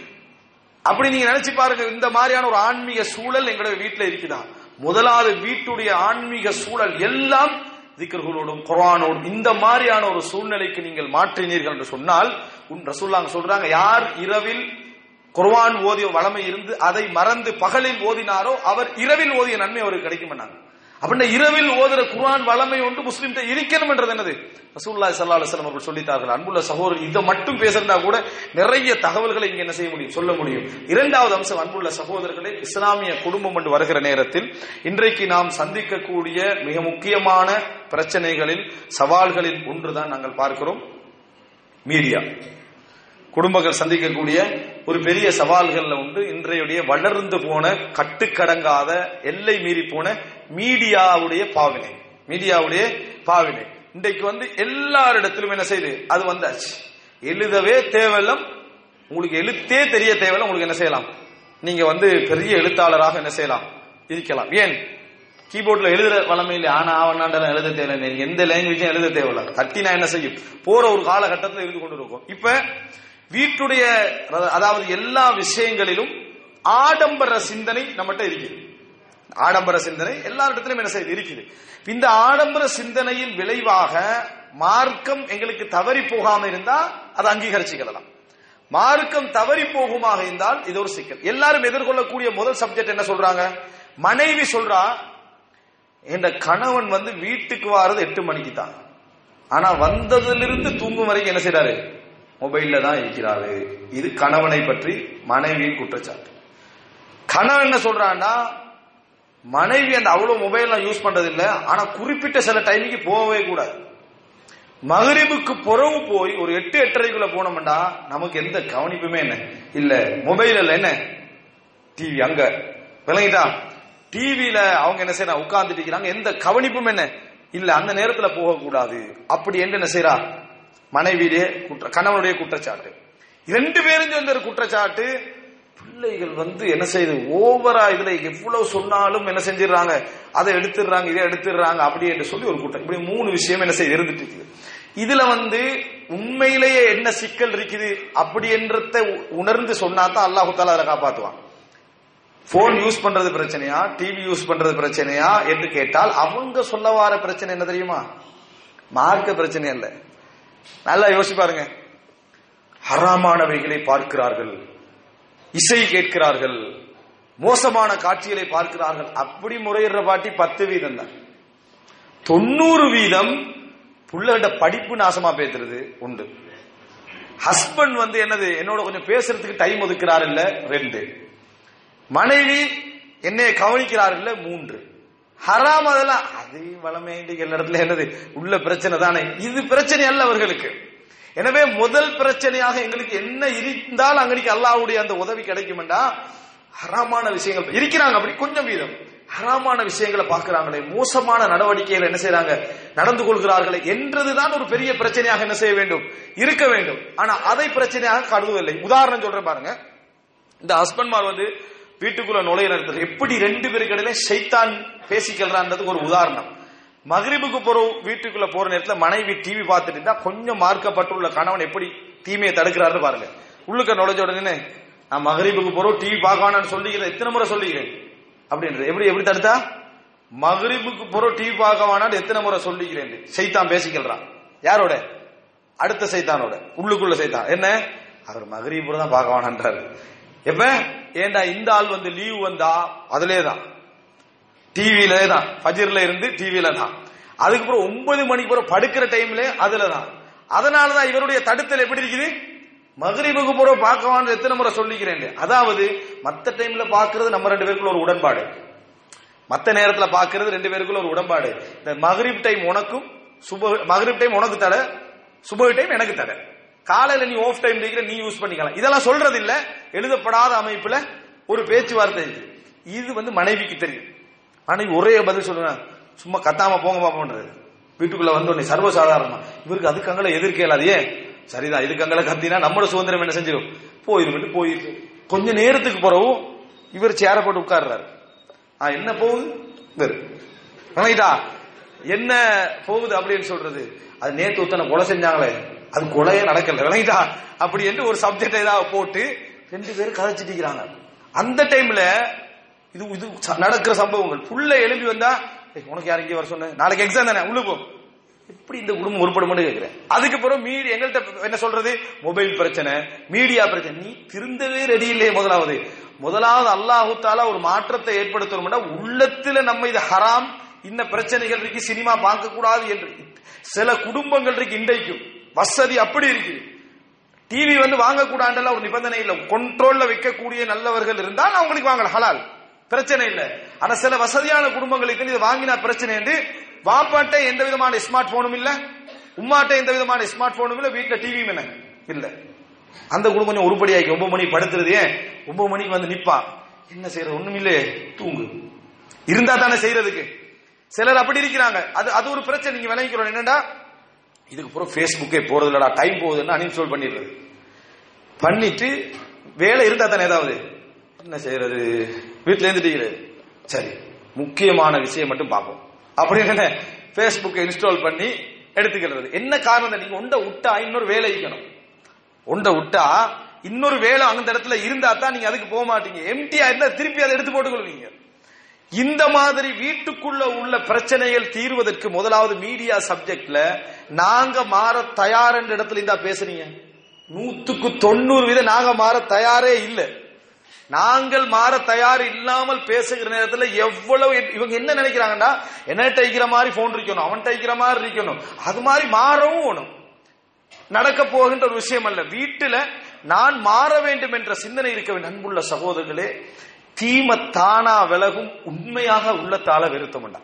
அப்படி நீங்க நினைச்சு பாருங்க இந்த மாதிரியான ஒரு ஆன்மீக சூழல் எங்களுடைய வீட்டுல இருக்குதான் முதலாவது வீட்டுடைய ஆன்மீக சூழல் எல்லாம் திக்கர்களோடும் குரானோடும் இந்த மாதிரியான ஒரு சூழ்நிலைக்கு நீங்கள் மாற்றினீர்கள் என்று சொன்னால் உன் ரசூல்லாங்க சொல்றாங்க யார் இரவில் குர்வான் ஓதிய வளமை இருந்து அதை மறந்து பகலில் ஓதினாரோ அவர் இரவில் ஓதிய நன்மை அவருக்கு கிடைக்கும் அப்படின்னா இரவில் ஓதுற குர்ஆன் வளமை ஒன்று முஸ்லீம்கிட்ட இருக்கணும் என்றது என்னது? ரசூல்லா ஸல்லல்லாஹு அவர்கள் சொல்லித்தார்கள் அன்புள்ள சகோதரர் இதை மட்டும் பேசிருந்தா கூட நிறைய தகவல்களை இங்க என்ன செய்ய முடியும்? சொல்ல முடியும். இரண்டாவது அம்சம் அன்புள்ள சகோதரர்களே இஸ்லாமிய குடும்பம் என்று வருகிற நேரத்தில் இன்றைக்கு நாம் சந்திக்கக்கூடிய மிக முக்கியமான பிரச்சனைகளில் சவால்களில் ஒன்றுதான் நாங்கள் பார்க்கிறோம். மீடியா. குடும்பங்கள் சந்திக்கக்கூடிய ஒரு பெரிய சவால்கள்ல உண்டு இன்றையுடைய வளர்ந்து போன கட்டுக்கடங்காத எல்லை மீறி போன மீடியாவுடைய பாவினை. மீடியாவுடைய பாவினை. இன்றைக்கு வந்து எல்லாரிடத்திலும் என்ன செய்யுது அது வந்தாச்சு. எழுதவே தேவையில்லம் உங்களுக்கு எழுத்தே தெரிய தேவையில்ல. உங்களுக்கு என்ன செய்யலாம்? நீங்க வந்து பெரிய எழுத்தாளராக என்ன செய்யலாம்? இருக்கலாம். ஏன்? கீபோர்ட்ல எழுதுற வளமையில் ஆனா ஆவணாண்டெல்லாம் எழுத தேவையில்லை. எந்த லாங்குவேஜும் எழுத தேவையில்ல. தட்டினா என்ன செய்யும்? போற ஒரு காலகட்டத்தில் இருந்து கொண்டு இருக்கும் இப்ப வீட்டுடைய அதாவது எல்லா விஷயங்களிலும் ஆடம்பர சிந்தனை நம்மகிட்ட இருக்குது. ஆடம்பர சிந்தனை எல்லா இடத்திலும் என்ன செய்து இருக்குது. இந்த ஆடம்பர சிந்தனையின் விளைவாக மார்க்கம் எங்களுக்கு தவறி போகாம இருந்தா அதை அங்கீகரிச்சுக்கலாம். மார்க்கம் தவறி போகுமாக இருந்தால் இது ஒரு சிக்கல். எல்லாரும் எதிர்கொள்ளக்கூடிய முதல் சப்ஜெக்ட் என்ன சொல்றாங்க? மனைவி சொல்றா என்ற கணவன் வந்து வீட்டுக்கு வாரது எட்டு மணிக்கு தான் ஆனா வந்ததிலிருந்து தூங்கும் வரைக்கும் என்ன செய்யறாரு மொபைல்ல தான் இருக்கிறாரு. இது கணவனை பற்றி மனைவியின் குற்றச்சாட்டு. கணவன் என்ன சொல்றான்னா மனைவி அந்த அவ்வளவு மொபைல் யூஸ் பண்றது இல்லை ஆனா குறிப்பிட்ட சில டைமுக்கு போகவே கூடாது. மகரிபுக்கு புறவு போய் ஒரு எட்டு எட்டரைக்குள்ள போனோம்னா நமக்கு எந்த கவனிப்புமே என்ன? இல்ல மொபைல் இல்ல என்ன? டிவி அங்க. விளங்கிட்டா? டிவியில அவங்க என்ன செய்யறாங்க உட்கார்ந்துட்டு இருக்கிறாங்க. எந்த கவனிப்பும் என்ன? இல்ல அந்த நேரத்துல போகக்கூடாது. அப்படி என்று என்ன செய்யறா மனைவியுடைய குற்ற கணவனுடைய குற்றச்சாட்டு. ரெண்டு பேரும் சேர்ந்த ஒரு குற்றச்சாட்டு பிள்ளைகள் வந்து என்ன செய்யுது ஓவரா இதுல எவ்வளவு சொன்னாலும் என்ன செஞ்சிடறாங்க? அதை எடுத்துடுறாங்க இதை எடுத்துடுறாங்க அப்படி என்று சொல்லி ஒரு கூட்டம் இப்படி மூணு விஷயம் என்ன செய்ய இருந்துட்டு இருக்குது இதுல வந்து உண்மையிலேயே என்ன சிக்கல் இருக்குது? அப்படி என்றத உணர்ந்து சொன்னா தான் அல்லாஹு தாலா அதை காப்பாத்துவான். போன் யூஸ் பண்றது பிரச்சனையா? டிவி யூஸ் பண்றது பிரச்சனையா? என்று கேட்டால் அவங்க சொல்ல வார பிரச்சனை என்ன தெரியுமா? மார்க்க பிரச்சனை இல்லை நல்லா யோசிப்பாருங்க ஹராமானவைகளை பார்க்கிறார்கள். இசை கேட்கிறார்கள். மோசமான காட்சிகளை பார்க்கிறார்கள். அப்படி முறையிடுற பாட்டி பத்து வீதம் தான். தொண்ணூறு வீதம் புள்ளகிட்ட படிப்பு நாசமா பேசுறது உண்டு. ஹஸ்பண்ட் வந்து என்னது? என்னோட கொஞ்சம் பேசுறதுக்கு டைம் ஒதுக்கிறார் இல்ல? ரெண்டு. மனைவி என்னைய கவனிக்கிறார் இல்ல? மூன்று. ஹராம் அதெல்லாம். அது வளமே எல்லா இடத்துல என்னது? உள்ள பிரச்சனை தானே. இது பிரச்சனை அல்ல அவர்களுக்கு. எனவே முதல் பிரச்சனையாக எங்களுக்கு என்ன இருந்தால் அங்கடிக்கு அல்லாவுடைய அந்த உதவி கிடைக்கும்டா ஹராமான விஷயங்கள். இருக்கிறாங்க அப்படி கொஞ்சம் வீதம். ஹராமான விஷயங்களை பார்க்கிறாங்களே. மோசமான நடவடிக்கைகள் என்ன செய்யறாங்க நடந்து கொள்கிறார்களே என்றதுதான் ஒரு பெரிய பிரச்சனையாக என்ன செய்ய வேண்டும்? இருக்க வேண்டும். ஆனா அதை பிரச்சனையாக கருதுவதில்லை. உதாரணம் சொல்றேன் பாருங்க. இந்த ஹஸ்பண்ட்மார் வந்து வீட்டுக்குள்ள நுழைய நேரத்தில் எப்படி ரெண்டு பேருக்கு இடையில சைத்தான் பேசிக்கல்றான்றதுக்கு ஒரு உதாரணம். மகிரிபுக்கு போற வீட்டுக்குள்ள போற நேரத்தில் மனைவி டிவி பார்த்துட்டு இருந்தா கொஞ்சம் மார்க்கப்பட்டுள்ள கணவன் எப்படி தீமையை தடுக்கிறாரு பாருங்க. உள்ளுக்க நுழைஞ்ச உடனே நான் மகரிபுக்கு போறோம் டிவி பார்க்கணும்னு சொல்லிக்கிறேன் எத்தனை முறை சொல்லிக்கிறேன் அப்படின்றது. எப்படி எப்படி தடுத்தா? மகரிபுக்கு போறோம் டிவி பார்க்க வேணான்னு எத்தனை முறை சொல்லிக்கிறேன் சைத்தான் பேசிக்கிறான் யாரோட? அடுத்த சைத்தானோட. உள்ளுக்குள்ள சைத்தான். என்ன? அவர் மகரிபுரம் தான் பார்க்க வேணான்றாரு எப்ப? ஏண்டா இந்த ஆள் வந்து லீவ் வந்தா? அதுலே தான் டிவியில தான். ஃபஜர்ல இருந்து டிவியில தான். அதுக்கப்புறம் ஒன்பது மணிக்கு பிறகு படுக்கிற டைம்ல அதுல தான் அதனாலதான் இவருடைய தடுத்தல் எப்படி இருக்குது? மகரிபுக்கு போற பார்க்கவான்னு எத்தனை முறை சொல்லிக்கிறேன் அதாவது மற்ற டைம்ல பாக்குறது நம்ம ரெண்டு பேருக்குள்ள ஒரு உடன்பாடு. மற்ற நேரத்துல பாக்குறது ரெண்டு பேருக்குள்ள ஒரு உடன்பாடு. இந்த மகரிப் டைம் உனக்கும் சுப மகரிப் டைம் உனக்கு தட சுப டைம் எனக்கு தட. காலையில நீ ஆஃப் டைம் இருக்கிற நீ யூஸ் பண்ணிக்கலாம். இதெல்லாம் சொல்றது இல்ல எழுதப்படாத அமைப்புல ஒரு பேச்சுவார்த்தை இது வந்து மனைவிக்கு தெரியும். ஆனா ஒரே பதில் சொல்லுங்க சும்மா கத்தாம போங்க பாப்போன்றது வீட்டுக்குள்ள வந்து உடனே சர்வசாதாரணமா. இவருக்கு அதுக்கு அங்கே எதிர்க்க இயலாது ஏன் சரிதான் இதுக்கு அங்கே கத்தினா நம்மளோட சுதந்திரம் என்ன செஞ்சிடும் போயிரும் போயிருக்கு கொஞ்ச நேரத்துக்கு பிறகும் இவர் சேர போட்டு உட்கார்றாரு. ஆ என்ன போகுது? இவர் வணங்கிட்டா என்ன போகுது அப்படின்னு சொல்றது? அது நேத்து ஒருத்தனை கொலை செஞ்சாங்களே அது கொலையே நடக்கல. விளங்கிட்டா அப்படி என்று ஒரு சப்ஜெக்ட் ஏதாவது போட்டு ரெண்டு பேரும் கதைச்சிட்டு அந்த டைம்ல இது இது ச- நடக்கிற சம்பவங்கள். புள்ள எழுப்பி வந்தா உனக்கு யார் இங்கே வர சொன்ன நாளைக்கு எக்ஸாம் தானே உள்ள போ. எப்படி இந்த குடும்பம் உருப்படும்னு கேட்கிறேன் அதுக்கப்புறம் மீடியா மீடி எங்கள்கிட்ட என்ன சொல்றது? மொபைல் பிரச்சனை மீடியா பிரச்சனை. நீ திருந்தவே ரெடி இல்லையே முதலாவது. முதலாவது அல்லாஹுத்தால ஒரு மாற்றத்தை ஏற்படுத்தணும்னா உள்ளத்துல நம்ம இது ஹராம் இந்த பிரச்சனைகள் இருக்கு சினிமா பார்க்க கூடாது என்று. சில குடும்பங்கள் இருக்கு இன்றைக்கும். வசதி அப்படி இருக்குது டிவி வந்து வாங்கக்கூடாதுல ஒரு நிபந்தனை இல்லை. கண்ட்ரோல்ல வைக்கக்கூடிய நல்லவர்கள் இருந்தால் அவங்களுக்கு வாங்கலாம். ஹலால். பிரச்சனை இல்ல. ஆனா சில வசதியான குடும்பங்களுக்கு இது வாங்கினா பிரச்சனை என்று வாப்பாட்ட எந்த விதமான ஸ்மார்ட் போனும் இல்ல உம்மாட்ட எந்த விதமான ஸ்மார்ட் போனும் இல்ல வீட்டுல டிவியும் என்ன? இல்ல. அந்த குடும்பம் கொஞ்சம் உருப்படியாக்கி ஒன்பது மணிக்கு படுத்துறது ஏன்? ஒன்பது மணிக்கு வந்து நிப்பா. என்ன செய்யறது? ஒண்ணும் இல்லையே. தூங்கு. இருந்தா தானே செய்யறதுக்கு. சிலர் அப்படி இருக்கிறாங்க. அது அது ஒரு பிரச்சனை. நீங்க விளங்கிக்கிறோம். என்னடா? இதுக்கு அப்புறம் ஃபேஸ்புக்கே போறது இல்லடா டைம் போகுதுன்னு அன்இன்ஸ்டால் பண்ணிடுறது. பண்ணிட்டு வேலை இருந்தா தானே ஏதாவது? என்ன செய்யறது? வீட்டுல இருந்துட்டு சரி முக்கியமான விஷயம் மட்டும் பார்ப்போம். அப்படின்னு என்ன ஃபேஸ்புக்கை இன்ஸ்டால் பண்ணி எடுத்துக்கிறது. என்ன காரணம் நீங்க உண்ட விட்டா இன்னொரு வேலை இருக்கணும். உண்ட விட்டா இன்னொரு வேலை அந்த இடத்துல இருந்தா தான் நீங்க அதுக்கு போக மாட்டீங்க. எம்டியா இருந்தா திருப்பி அதை எடுத்து போட்டுக்கொள்வீங்க. இந்த மாதிரி வீட்டுக்குள்ள உள்ள பிரச்சனைகள் தீர்வதற்கு முதலாவது மீடியா சப்ஜெக்ட்ல நாங்க மாற தயார் என்ற இடத்துல இருந்தா பேசுறீங்க. நூத்துக்கு தொண்ணூறு வீதம் நாங்க மாற தயாரே இல்லை. நாங்கள் மாற தயார் இல்லாமல் பேசுகிற நேரத்துல எவ்வளவு இவங்க என்ன நினைக்கிறாங்கன்னா என்ன டைக்கிற மாதிரி போன் இருக்கணும் அவன் டைக்கிற மாதிரி இருக்கணும் அது மாதிரி மாறவும் வேணும். நடக்க போகின்ற ஒரு விஷயம் அல்ல. வீட்டுல நான் மாற வேண்டும் என்ற சிந்தனை இருக்க வேண்டும். அன்புள்ள சகோதரர்களே தீம தானா விலகும் உண்மையாக உள்ளத்தால வெறுத்தோம்டா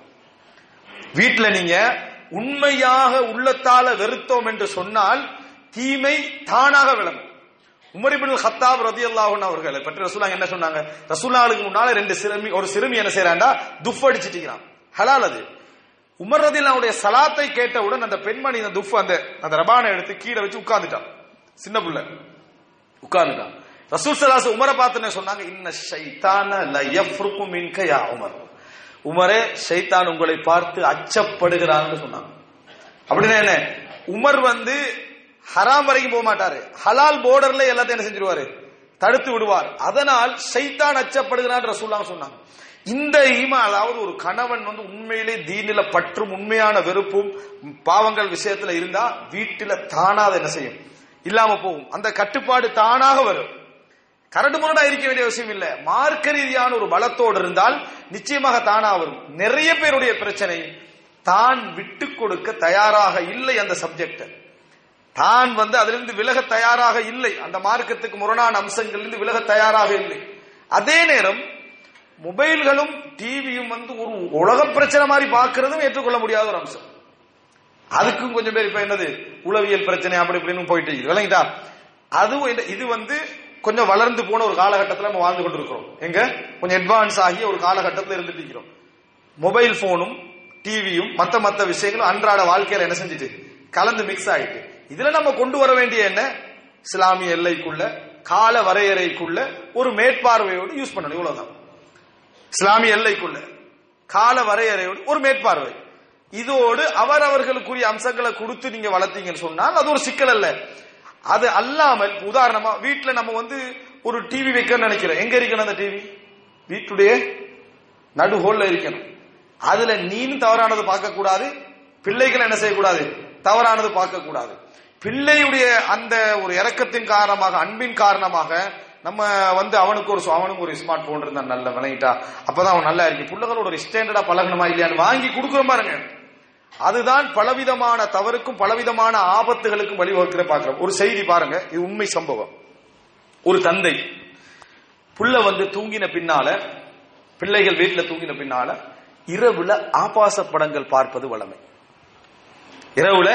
வீட்டுல நீங்க உண்மையாக உள்ளத்தால வெறுத்தோம் என்று சொன்னால் தீமை தானாக விளங்கும். உமரிபின் ஹத்தாப் ரதி அல்லாஹன் அவர்களை பற்றி ரசூலா என்ன சொன்னாங்க? ரசூலாளுக்கு முன்னால ரெண்டு சிறுமி ஒரு சிறுமி என்ன செய்யறாண்டா துஃப் அடிச்சிட்டீங்கிறான் ஹலால் அது. உமர் ரதியல்லாவுடைய சலாத்தை கேட்டவுடன் அந்த பெண்மணி அந்த துஃப் அந்த அந்த ரபானை எடுத்து கீழே வச்சு உட்கார்ந்துட்டான். சின்ன பிள்ளை. உட்கார்ந்துட்டான். ரசூல் சலாஸ் உமரை பார்த்து சொன்னாங்க? இன்ன ஷைத்தான ல யஃப்ருக்கு உமர். உமரே ஷைத்தான் உங்களை பார்த்து அச்சப்படுகிறான்னு சொன்னாங்க. அப்படின்னா என்ன? உமர் வந்து ஹராம் வரைக்கும் போக மாட்டாரு. ஹலால் போர்டர்ல எல்லாத்தையும் என்ன செஞ்சிருவாரு? தடுத்து விடுவார். அதனால் ஷைத்தான் அச்சப்படுகிறான் ரசூல்லாம் சொன்னாங்க. இந்த ஈமா அதாவது ஒரு கணவன் வந்து உண்மையிலே தீனில பற்றும் உண்மையான வெறுப்பும் பாவங்கள் விஷயத்துல இருந்தா வீட்டுல தானா அதை என்ன செய்யும்? இல்லாம போகும். அந்த கட்டுப்பாடு தானாக வரும். கரடு முரடா இருக்க வேண்டிய அவசியம் இல்ல. மார்க்க ரீதியான ஒரு பலத்தோடு இருந்தால் நிச்சயமாக தானா வரும். நிறைய பேருடைய பிரச்சனை தான் விட்டு கொடுக்க தயாராக இல்லை அந்த சப்ஜெக்ட் தான் வந்து அதிலிருந்து விலக தயாராக இல்லை. அந்த மார்க்கத்துக்கு முரணான அம்சங்களிலிருந்து விலக தயாராக இல்லை. அதே நேரம் மொபைல்களும் டிவியும் வந்து ஒரு உலக பிரச்சனை மாதிரி பார்க்கறதும் ஏற்றுக்கொள்ள முடியாத ஒரு அம்சம். அதுக்கும் கொஞ்சம் பேர் இப்ப என்னது உளவியல் பிரச்சனை அப்படி இப்படின்னு போயிட்டு விளங்கிட்டா? அதுவும் இது வந்து கொஞ்சம் வளர்ந்து போன ஒரு காலகட்டத்தில் நம்ம வாழ்ந்து கொண்டிருக்கிறோம். எங்க? கொஞ்சம் அட்வான்ஸ் ஆகிய ஒரு காலகட்டத்தில் இருந்துட்டு இருக்கிறோம். மொபைல் போனும் டிவியும் மற்ற மற்ற விஷயங்களும் அன்றாட வாழ்க்கையில என்ன செஞ்சுட்டு கலந்து மிக்ஸ் ஆயிட்டு. இதுல நம்ம கொண்டு வர வேண்டிய என்ன? இஸ்லாமிய எல்லைக்குள்ள கால வரையறைக்குள்ள ஒரு மேற்பார்வையோடு யூஸ் பண்ணணும். இவ்வளவுதான். இஸ்லாமிய எல்லைக்குள்ள கால வரையறையோடு ஒரு மேற்பார்வை. இதோடு அவரவர்களுக்குரிய அம்சங்களை கொடுத்து நீங்க வளர்த்தீங்கன்னு சொன்னால் அது ஒரு சிக்கல் அல்ல. அது அல்லாமல் உதாரணமா வீட்டுல நம்ம வந்து ஒரு டிவி வைக்கணும்னு நினைக்கிறோம். எங்க இருக்கணும் அந்த டிவி வீட்டுடைய நடுஹோல்ல இருக்கணும். அதுல நீனும் தவறானது பார்க்க கூடாது பிள்ளைகள் என்ன செய்யக்கூடாது? தவறானது பார்க்க கூடாது பிள்ளையுடைய அந்த ஒரு இறக்கத்தின் காரணமாக அன்பின் காரணமாக நம்ம வந்து அவனுக்கு ஒரு அவனுக்கு ஒரு ஸ்மார்ட் போன் இருந்தா நல்ல விளையிட்டா அப்பதான் அவன் நல்லா இருக்கு. பிள்ளைகளோட ஒரு ஸ்டாண்டர்டா பழகணுமா இல்லையான்னு வாங்கி கொடுக்குற பாருங்க. அதுதான் பலவிதமான தவறுக்கும் பலவிதமான ஆபத்துகளுக்கும் வழிவகுக்கிற பார்க்கிறோம் ஒரு செய்தி பாருங்க. இது உண்மை சம்பவம். ஒரு தந்தை புள்ள வந்து தூங்கின பின்னால பிள்ளைகள் வீட்டுல தூங்கின பின்னால இரவுல ஆபாச படங்கள் பார்ப்பது வளமை இரவுல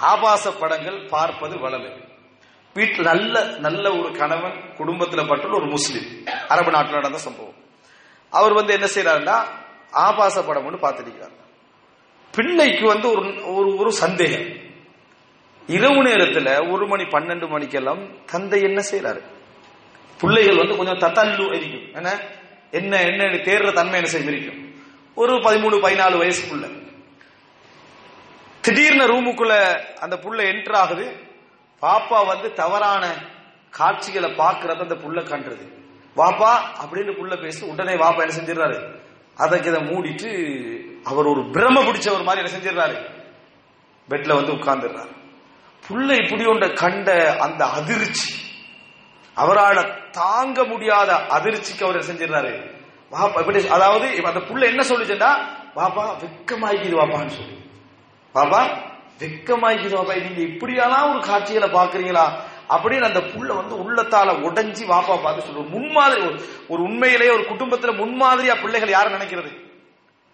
ஆபாச படங்கள் பார்ப்பது வளவு வீட்டில் நல்ல நல்ல ஒரு கணவன் குடும்பத்தில் பட்டுள்ள ஒரு முஸ்லீம். அரபு நாட்டில் நடந்த சம்பவம். அவர் வந்து என்ன செய்யறாருன்னா ஆபாச படம் ஒன்று பார்த்துருக்கிறார். பிள்ளைக்கு வந்து ஒரு ஒரு ஒரு சந்தேகம். இரவு நேரத்தில் ஒரு மணி பன்னெண்டு மணிக்கெல்லாம் தந்தை என்ன செய்யறாரு பிள்ளைகள் வந்து கொஞ்சம் தத்தல்லு இருக்கும் என்ன? என்ன என்ன தேர்ற தன்மை என்ன செய்யும்? இருக்கும் ஒரு பதிமூணு பதினாலு வயசுக்குள்ள. திடீர்னு ரூமுக்குள்ள அந்த புள்ள என்டர் ஆகுது. பாப்பா வந்து தவறான காட்சிகளை பார்க்கறத அந்த புள்ள கண்டுறது வாப்பா அப்படின்னு புள்ள பேசி உடனே வாப்பா என்ன செஞ்சிடறாரு? அதற்கு இதை மூடிட்டு அவர் ஒரு பிரம பிடிச்சவர் மாதிரி என்ன செஞ்சிடறாரு? பெட்ல வந்து உட்கார்ந்துடுறாரு. புள்ள இப்படி ஒன்ற கண்ட அந்த அதிர்ச்சி அவரால் தாங்க முடியாத அதிர்ச்சிக்கு அவர் என்ன செஞ்சிடறாரு? வாப்பா இப்படி அதாவது அந்த புள்ள என்ன சொல்லிச்சுன்னா பாப்பா வெக்கமாய்க்குது வாப்பான்னு சொல்லி. பாபா வெக்கமாய்க்குது பாப்பா நீங்க இப்படியெல்லாம் ஒரு காட்சிகளை பாக்குறீங்களா அப்படின்னு அந்த புள்ள வந்து உள்ளத்தால உடைஞ்சி வாப்பா பார்த்து சொல்லுவோம் முன்மாதிரி ஒரு- ஒரு உண்மையிலேயே ஒரு குடும்பத்துல முன்மாதிரியா பிள்ளைகள் யாரும் நினைக்கிறது?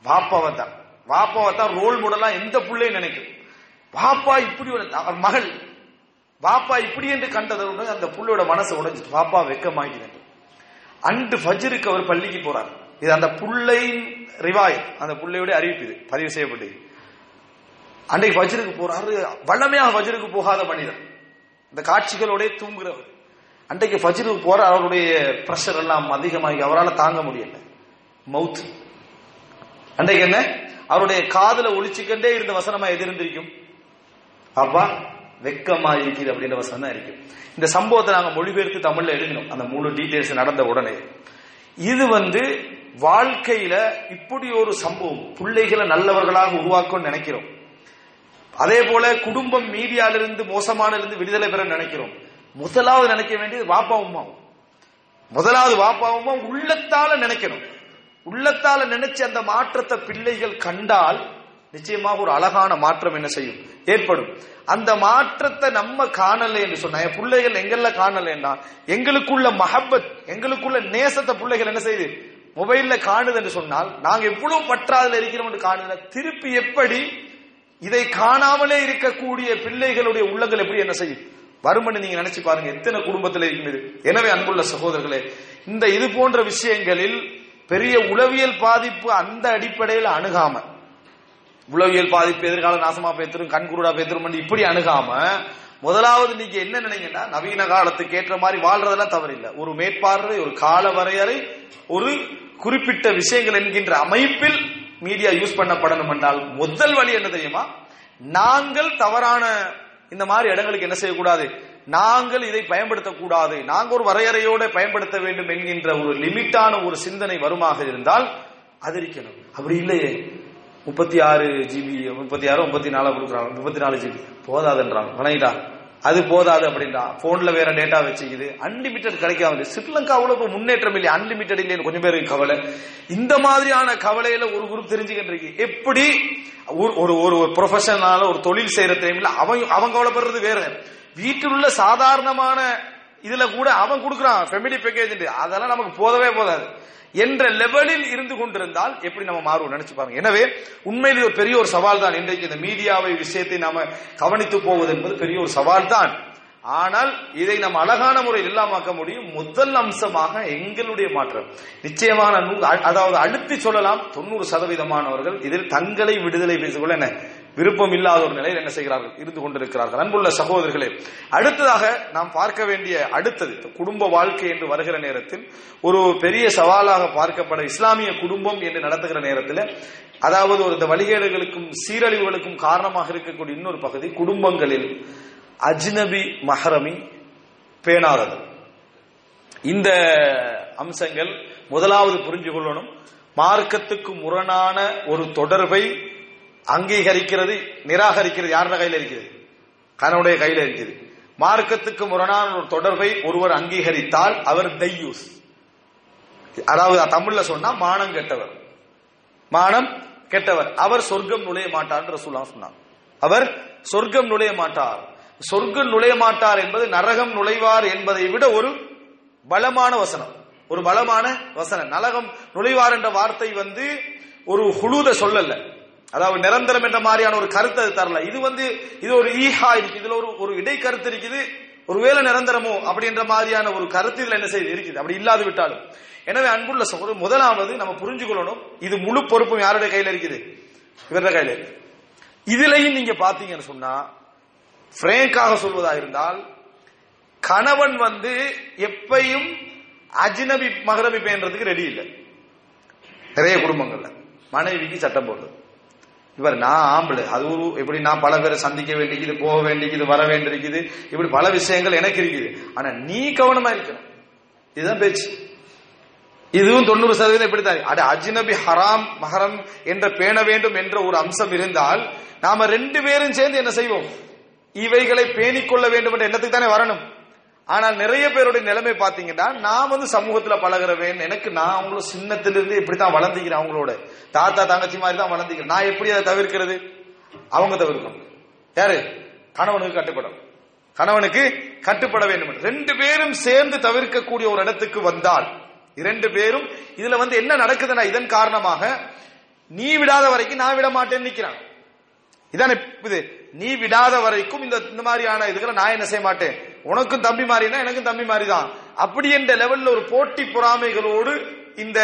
வாப்பாவை தான். வாப்பாவை தான் ரோல் மாடலா எந்த பிள்ளையும் நினைக்கும். வாப்பா இப்படி ஒரு அவர் மகள். வாப்பா இப்படி என்று கண்டதோட அந்த புள்ளோட மனசை உடைஞ்சிட்டு வாப்பா வெக்கமாகிறது அன்று ஃபஜ்ருக்கு அவர் பள்ளிக்கு போறார். இது அந்த புள்ளையின் ரிவாயத் அந்த புள்ளையோட அறிவிப்பு இது பதிவு செய்யப்பட்டது. அன்றைக்கு ஃபஜ்ருக்கு போறாரு வல்லமையாக ஃபஜ்ருக்கு போகாத மனிதர். இந்த காட்சிகளோட தூங்குறவர். அன்றைக்கு ஃபஜ்ருக்கு போற அவருடைய பிரஷர் எல்லாம் அதிகமாகி அவரால் தாங்க முடியல. மவுத். அன்றைக்கு என்ன? அவருடைய காதல ஒழிச்சுக்கண்டே இருந்த வசனமா எது இருந்திருக்கும்? அப்பா வெக்கமா இருக்குது அப்படின்ற வசனம் தான் இருக்கும் இந்த சம்பவத்தை நாங்க மொழிபெயர்த்து தமிழ்ல எழுதினோம் அந்த மூணு டீடைல்ஸ் நடந்த உடனே. இது வந்து வாழ்க்கையில இப்படி ஒரு சம்பவம். பிள்ளைகளை நல்லவர்களாக உருவாக்கும்னு நினைக்கிறோம். அதே போல குடும்பம் மீடியாலிருந்து மோசமானிலிருந்து விடுதலை பெற நினைக்கிறோம். முதலாவது நினைக்க வேண்டியது வாப்பா உமாவும் முதலாவது வாப்பா உமா உள்ளத்தால நினைக்கணும். உள்ளத்தால நினைச்சு அந்த மாற்றத்தை பிள்ளைகள் கண்டால் நிச்சயமாக ஒரு அழகான மாற்றம் என்ன செய்யும்? ஏற்படும். அந்த மாற்றத்தை நம்ம காணலை என்று சொன்னா என் பிள்ளைகள் எங்கெல்ல காணலைன்னா எங்களுக்குள்ள மஹப்பத் எங்களுக்குள்ள நேசத்தை பிள்ளைகள் என்ன செய்யுது? மொபைல்ல காணுது என்று சொன்னால் நாங்க எவ்வளவு பற்றாதுல இருக்கிறோம் என்று காணுதுன்னா திருப்பி எப்படி இதை காணாமலே இருக்கக்கூடிய பிள்ளைகளுடைய உள்ளங்கள் எப்படி என்ன செய்யும்? வருமன்னு நீங்க நினைச்சு பாருங்க எத்தனை குடும்பத்தில் இருக்கிறது எனவே அன்புள்ள சகோதரர்களே இந்த இது போன்ற விஷயங்களில் பெரிய உளவியல் பாதிப்பு அந்த அடிப்படையில் அணுகாம உளவியல் பாதிப்பு எதிர்கால நாசமா பேத்துரும் கண்குருடா பேத்துரும் இப்படி அணுகாம முதலாவது நீங்க என்ன நினைங்கன்னா நவீன காலத்துக்கு ஏற்ற மாதிரி வாழ்றதெல்லாம் தவறில்லை. ஒரு மேற்பார்வை ஒரு கால வரையறை ஒரு குறிப்பிட்ட விஷயங்கள் என்கின்ற அமைப்பில் மீடியா யூஸ் பண்ணப்படணும் என்றால் முதல் வழி என்ன தெரியுமா? நாங்கள் தவறான இந்த மாதிரி இடங்களுக்கு என்ன செய்யக்கூடாது? நாங்கள் இதை பயன்படுத்தக்கூடாது. நாங்கள் ஒரு வரையறையோட பயன்படுத்த வேண்டும் என்கின்ற ஒரு லிமிட்டான ஒரு சிந்தனை வருமாக இருந்தால் அதிரிக்கணும் அப்படி இல்லையே. முப்பத்தி ஆறு ஜிபி முப்பத்தி ஆறு முப்பத்தி நாலு கொடுக்குறாங்க. முப்பத்தி நாலு ஜிபி போதாதுன்றாங்க. வணங்கிட்டா? அது போதாது அப்படின்னா போன்ல வேற டேட்டா வச்சுக்குது அன்லிமிட்டட் கிடைக்காது ஸ்ரீலங்காவுல இப்போ முன்னேற்றம் இல்லை அன்லிமிட்டட் இல்லைன்னு கொஞ்சம் பேருக்கு கவலை. இந்த மாதிரியான கவலையில ஒரு குரூப் தெரிஞ்சுக்கிட்டு இருக்கு எப்படி? ஒரு ஒரு ஒரு ஒரு தொழில் செய்யற டைம்ல அவன் அவன் கவலைப்படுறது வேற. வீட்டில் உள்ள சாதாரணமான இதுல கூட அவன் கொடுக்குறான் ஃபெமிலி பேக்கேஜ் அதெல்லாம் நமக்கு போதவே போதாது. என்ற லெவலில் இருந்து கொண்டிருந்தால் எப்படி நம்ம மாறுவோம் நினைச்சு பாருங்க. எனவே உண்மையிலே ஒரு பெரிய ஒரு சவால் தான் இன்றைக்கு இந்த மீடியாவை விஷயத்தை நாம கவனித்து போவது என்பது பெரிய ஒரு சவால் தான் ஆனால் இதை நம்ம அழகான முறையில் இல்லாமாக்க முடியும். முதல் அம்சமாக எங்களுடைய மாற்றம். நிச்சயமான அ- அதாவது அழுத்தி சொல்லலாம் தொண்ணூறு சதவீதமானவர்கள் இதில் தங்களை விடுதலை பேசிக்கொள்ள என்ன? விருப்பம் இல்லாத ஒரு நிலையில் என்ன செய்கிறார்கள்? இருந்து கொண்டிருக்கிறார்கள். அன்புள்ள சகோதரர்களே அடுத்ததாக நாம் பார்க்க வேண்டிய அடுத்தது குடும்ப வாழ்க்கை என்று வருகிற நேரத்தில் ஒரு பெரிய சவாலாக பார்க்கப்பட இஸ்லாமிய குடும்பம் என்று நடத்துகிற நேரத்தில் அதாவது ஒரு இந்த வழிகேடுகளுக்கும் சீரழிவுகளுக்கும் காரணமாக இருக்கக்கூடிய இன்னொரு பகுதி குடும்பங்களில் அஜ்னபி மஹரமி பேணாதது. இந்த அம்சங்கள் முதலாவது புரிஞ்சு கொள்ளணும் மார்க்கத்துக்கு முரணான ஒரு தொடர்பை அங்கீகரிக்கிறது நிராகரிக்கிறது யாரோட கையில இருக்குது கணவனுடைய கையில இருக்குது மார்க்கத்துக்கு முரணான ஒரு தொடர்பை ஒருவர் அங்கீகரித்தால் அவர் தையூஸ். அதாவது தமிழ்ல சொன்னா மானம் கெட்டவர். மானம் கெட்டவர். அவர் சொர்க்கம் நுழைய மாட்டார் ரசூலா சொன்னார் அவர் சொர்க்கம் நுழைய மாட்டார். சொர்க்கம் நுழைய மாட்டார் என்பது நரகம் நுழைவார் என்பதை விட ஒரு பலமான வசனம். ஒரு பலமான வசனம். நரகம் நுழைவார் என்ற வார்த்தை வந்து ஒரு ஹுலூத சொல்லல. அதாவது நிரந்தரம் என்ற மாதிரியான ஒரு கருத்து அது தரல. இது வந்து இது ஒரு ஈஹா இருக்கு. இதுல ஒரு ஒரு இடை கருத்து இருக்குது. ஒருவேளை நிரந்தரமோ அப்படின்ற மாதிரியான ஒரு கருத்து இதுல என்ன செய்து இருக்குது. அப்படி இல்லாது விட்டாலும். எனவே அன்புள்ள சகோதரர் முதலாவது நம்ம புரிஞ்சுக்கொள்ளணும் இது முழு பொறுப்பும் யாருடைய கையில இருக்குது? இவருடைய கையில. இருக்கு இதுலயும் நீங்க பாத்தீங்கன்னு சொன்னா பிரேங்காக சொல்வதா இருந்தால் கணவன் வந்து எப்பையும் அஜினபி மகரபி பேன்றதுக்கு ரெடி இல்லை. நிறைய குடும்பங்கள்ல. மனைவிக்கு சட்டம் போடுறது. இவர் நான் ஆம்பளை. அது இப்படி நான் பல பேரை சந்திக்க வேண்டியது போக வேண்டியது வர வேண்டியிருக்குது. இப்படி பல விஷயங்கள் எனக்கு இருக்குது. ஆனா நீ கவனமா இருக்கணும். இதுதான் பேச்சு. இதுவும் தொண்ணூறு சதவீதம் இப்படித்தான் அட அஜினபி ஹராம் மஹரம் என்ற பேண வேண்டும் என்ற ஒரு அம்சம் இருந்தால் நாம ரெண்டு பேரும் சேர்ந்து என்ன செய்வோம்? இவைகளை பேணிக்கொள்ள வேண்டும் என்ற எண்ணத்துக்கு தானே வரணும். ஆனால் நிறைய பேருடைய நிலைமை பாத்தீங்கன்னா நான் வந்து சமூகத்துல பழகிறவேன் எனக்கு நான் அவங்களும் சின்னத்திலிருந்து இப்படித்தான் வளர்ந்துக்கிறேன் அவங்களோட. தாத்தா தங்கச்சி மாதிரி தான் வளர்ந்துக்கிறேன். நான் எப்படி அதை தவிர்க்கிறது? அவங்க தவிர்க்கணும். யாரு? கணவனுக்கு கட்டுப்படும். கணவனுக்கு கட்டுப்பட வேண்டும் ரெண்டு பேரும் சேர்ந்து தவிர்க்கக்கூடிய ஒரு இடத்துக்கு வந்தால் இரண்டு பேரும் இதுல வந்து என்ன நடக்குதுன்னா இதன் காரணமாக நீ விடாத வரைக்கும் நான் விட மாட்டேன்னு நிக்கிறான். இதான இது? நீ விடாத வரைக்கும் இந்த இந்த மாதிரியான இதுகளை நான் என்ன செய்ய மாட்டேன்? உனக்கும் தம்பி மாறினா எனக்கும் தம்பி மாதிரி தான் அப்படி என்ற லெவல்ல ஒரு போட்டி பொறாமைகளோடு இந்த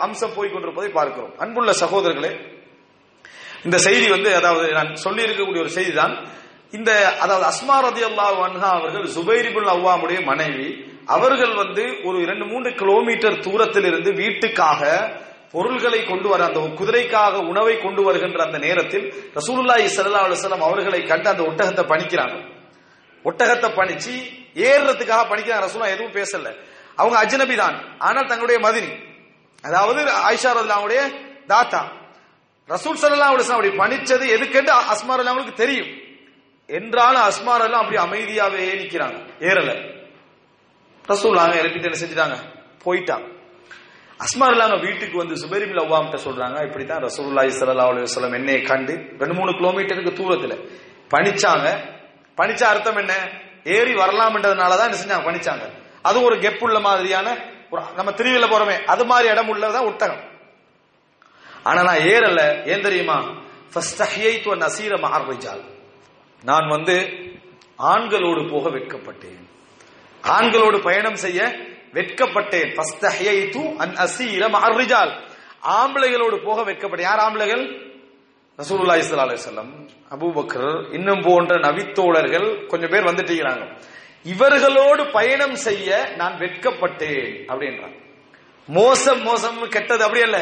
அம்சம் போய் கொண்டிருப்பதை பார்க்கிறோம். அன்புள்ள சகோதரர்களே இந்த செய்தி வந்து அதாவது நான் சொல்லி இருக்கக்கூடிய ஒரு செய்தி தான் இந்த அதாவது அஸ்மா ரதி அல்லா வன்ஹா அவர்கள் சுபைரிபுல் அவ்வாமுடைய மனைவி அவர்கள் வந்து ஒரு இரண்டு மூன்று கிலோமீட்டர் தூரத்தில் இருந்து வீட்டுக்காக பொருள்களை கொண்டு வர அந்த குதிரைக்காக உணவை கொண்டு வருகின்ற அந்த நேரத்தில் ரசூலுல்லாஹி ஸல்லல்லாஹு அலுவலம் அவர்களை கண்டு அந்த ஒட்டகத்தை பணிக்கிறாங்க ஒட்டகத்தை பணிச்சு ஏறுறதுக்காக பணிக்கிறாங்க. ரசூலா எதுவும் பேசல. அவங்க அஜ்னபி தான். ஆனால் தங்களுடைய மதினி. அதாவது ஆயிஷா ரல்லாவுடைய தாத்தா. ரசூல் சல்லா அலிஸ்லாம் அப்படி பணிச்சது எதுக்கென்று அஸ்மார் அவங்களுக்கு தெரியும். என்றாலும் அஸ்மார் எல்லாம் அப்படி அமைதியாவே நிக்கிறாங்க. ஏறல. ரசூலாங்க இறப்பிட்டு என்ன செஞ்சுட்டாங்க. போயிட்டாங்க அஸ்மார் இல்லாம வீட்டுக்கு வந்து சுபரிபில் அவ்வாம்கிட்ட சொல்றாங்க. இப்படித்தான் ரசூலுல்லாஹி ஸல்லல்லாஹு அலுவலம் வஸல்லம் கண்டு. ரெண்டு மூணு கிலோமீட்டருக்கு தூரத்துல. பணிச்சாங்க. பணிச்ச அர்த்தம் என்ன? ஏறி வரலாம்ன்றதுனாலதான் என்ன செஞ்சாங்க? பணிச்சாங்க அது ஒரு கெப் உள்ள மாதிரியான நம்ம திருவிழா போறோமே அது மாதிரி இடம் உள்ளதான் ஒட்டகம். ஆனா நான் ஏறல. ஏன் தெரியுமா? நசீர அன் நான் வந்து ஆண்களோடு போக வெட்கப்பட்டேன். ஆண்களோடு பயணம் செய்ய வெட்கப்பட்டேன். அன் அசீர மஹர்ரிஜால். ஆம்பளைகளோடு போக வெட்கப்பட்டேன். யார் ஆம்பளைகள்? ரசூலுல்லாஹி இஸ்லா அலைஹி வஸல்லம் அபூபக்கர் இன்னும் போன்ற நபித்தோழர்கள் கொஞ்சம் பேர் வந்துட்டீங்கிறாங்க இவர்களோடு பயணம் செய்ய நான் வெட்கப்பட்டேன் அப்படின்றாங்க. மோசம் மோசம் கெட்டது அப்படி அல்ல.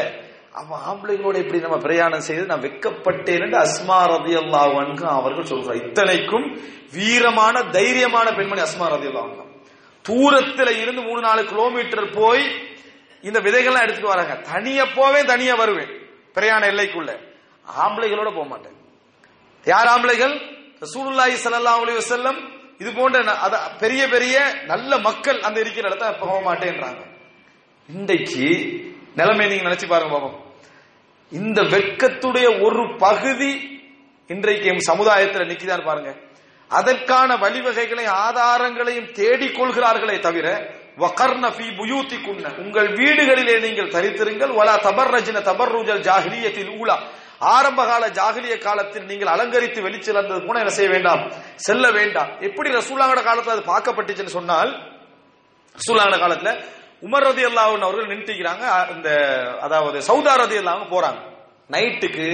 அவன் ஆம்பளைங்களோட இப்படி நம்ம பிரயாணம் செய்து நான் வெட்கப்பட்டேன் என்று அஸ்மா ரதி அல்லாஹ் அவர்கள் சொல்றார் இத்தனைக்கும் வீரமான தைரியமான பெண்மணி அஸ்மா ரதி அல்லாஹ் தூரத்துல இருந்து மூணு நாலு கிலோமீட்டர் போய் இந்த விதைகள்லாம் எடுத்துட்டு வராங்க. தனியா போவேன் தனியா வருவேன். பிரயாண எல்லைக்குள்ள. ஆம்பளைகளோட போக மாட்டேன். யார் ஆம்பளைகள்? ரசூலுல்லாஹி ஸல்லல்லாஹு அலைஹி வஸல்லம். இது போன்ற அத பெரிய பெரிய நல்ல மக்கள் அந்த இருக்கிற இடத்த போக மாட்டேன்றாங்க. இன்றைக்கு நிலைமை நீங்க நினைச்சு பாருங்க பாப்போம். இந்த வெட்கத்துடைய ஒரு பகுதி இன்றைக்கு எம் சமுதாயத்தில் நிக்கிதான் பாருங்க. அதற்கான வழிவகைகளையும் ஆதாரங்களையும் தேடிக் கொள்கிறார்களே தவிர உங்கள் வீடுகளிலே நீங்கள் தரித்திருங்கள் வலா தபர்ரஜின தபர்ருஜல் ஜாஹிலியத்தில் ஊலா. ஆரம்பகால ஜாகிலிய காலத்தில் நீங்கள் அலங்கரித்து வெளிச்சிலந்தது கூட என்ன செய்ய வேண்டாம்? செல்ல வேண்டாம். எப்படி ரசூலாங்கட காலத்துல அது பார்க்கப்பட்டுச்சுன்னு சொன்னால் ரசூலாங்கட காலத்துல உமர் ரதி அல்லாஹ் அவர்கள் நின்றுக்கிறாங்க. இந்த அதாவது சவுதா ரதி அல்லாஹ் போறாங்க. நைட்டுக்கு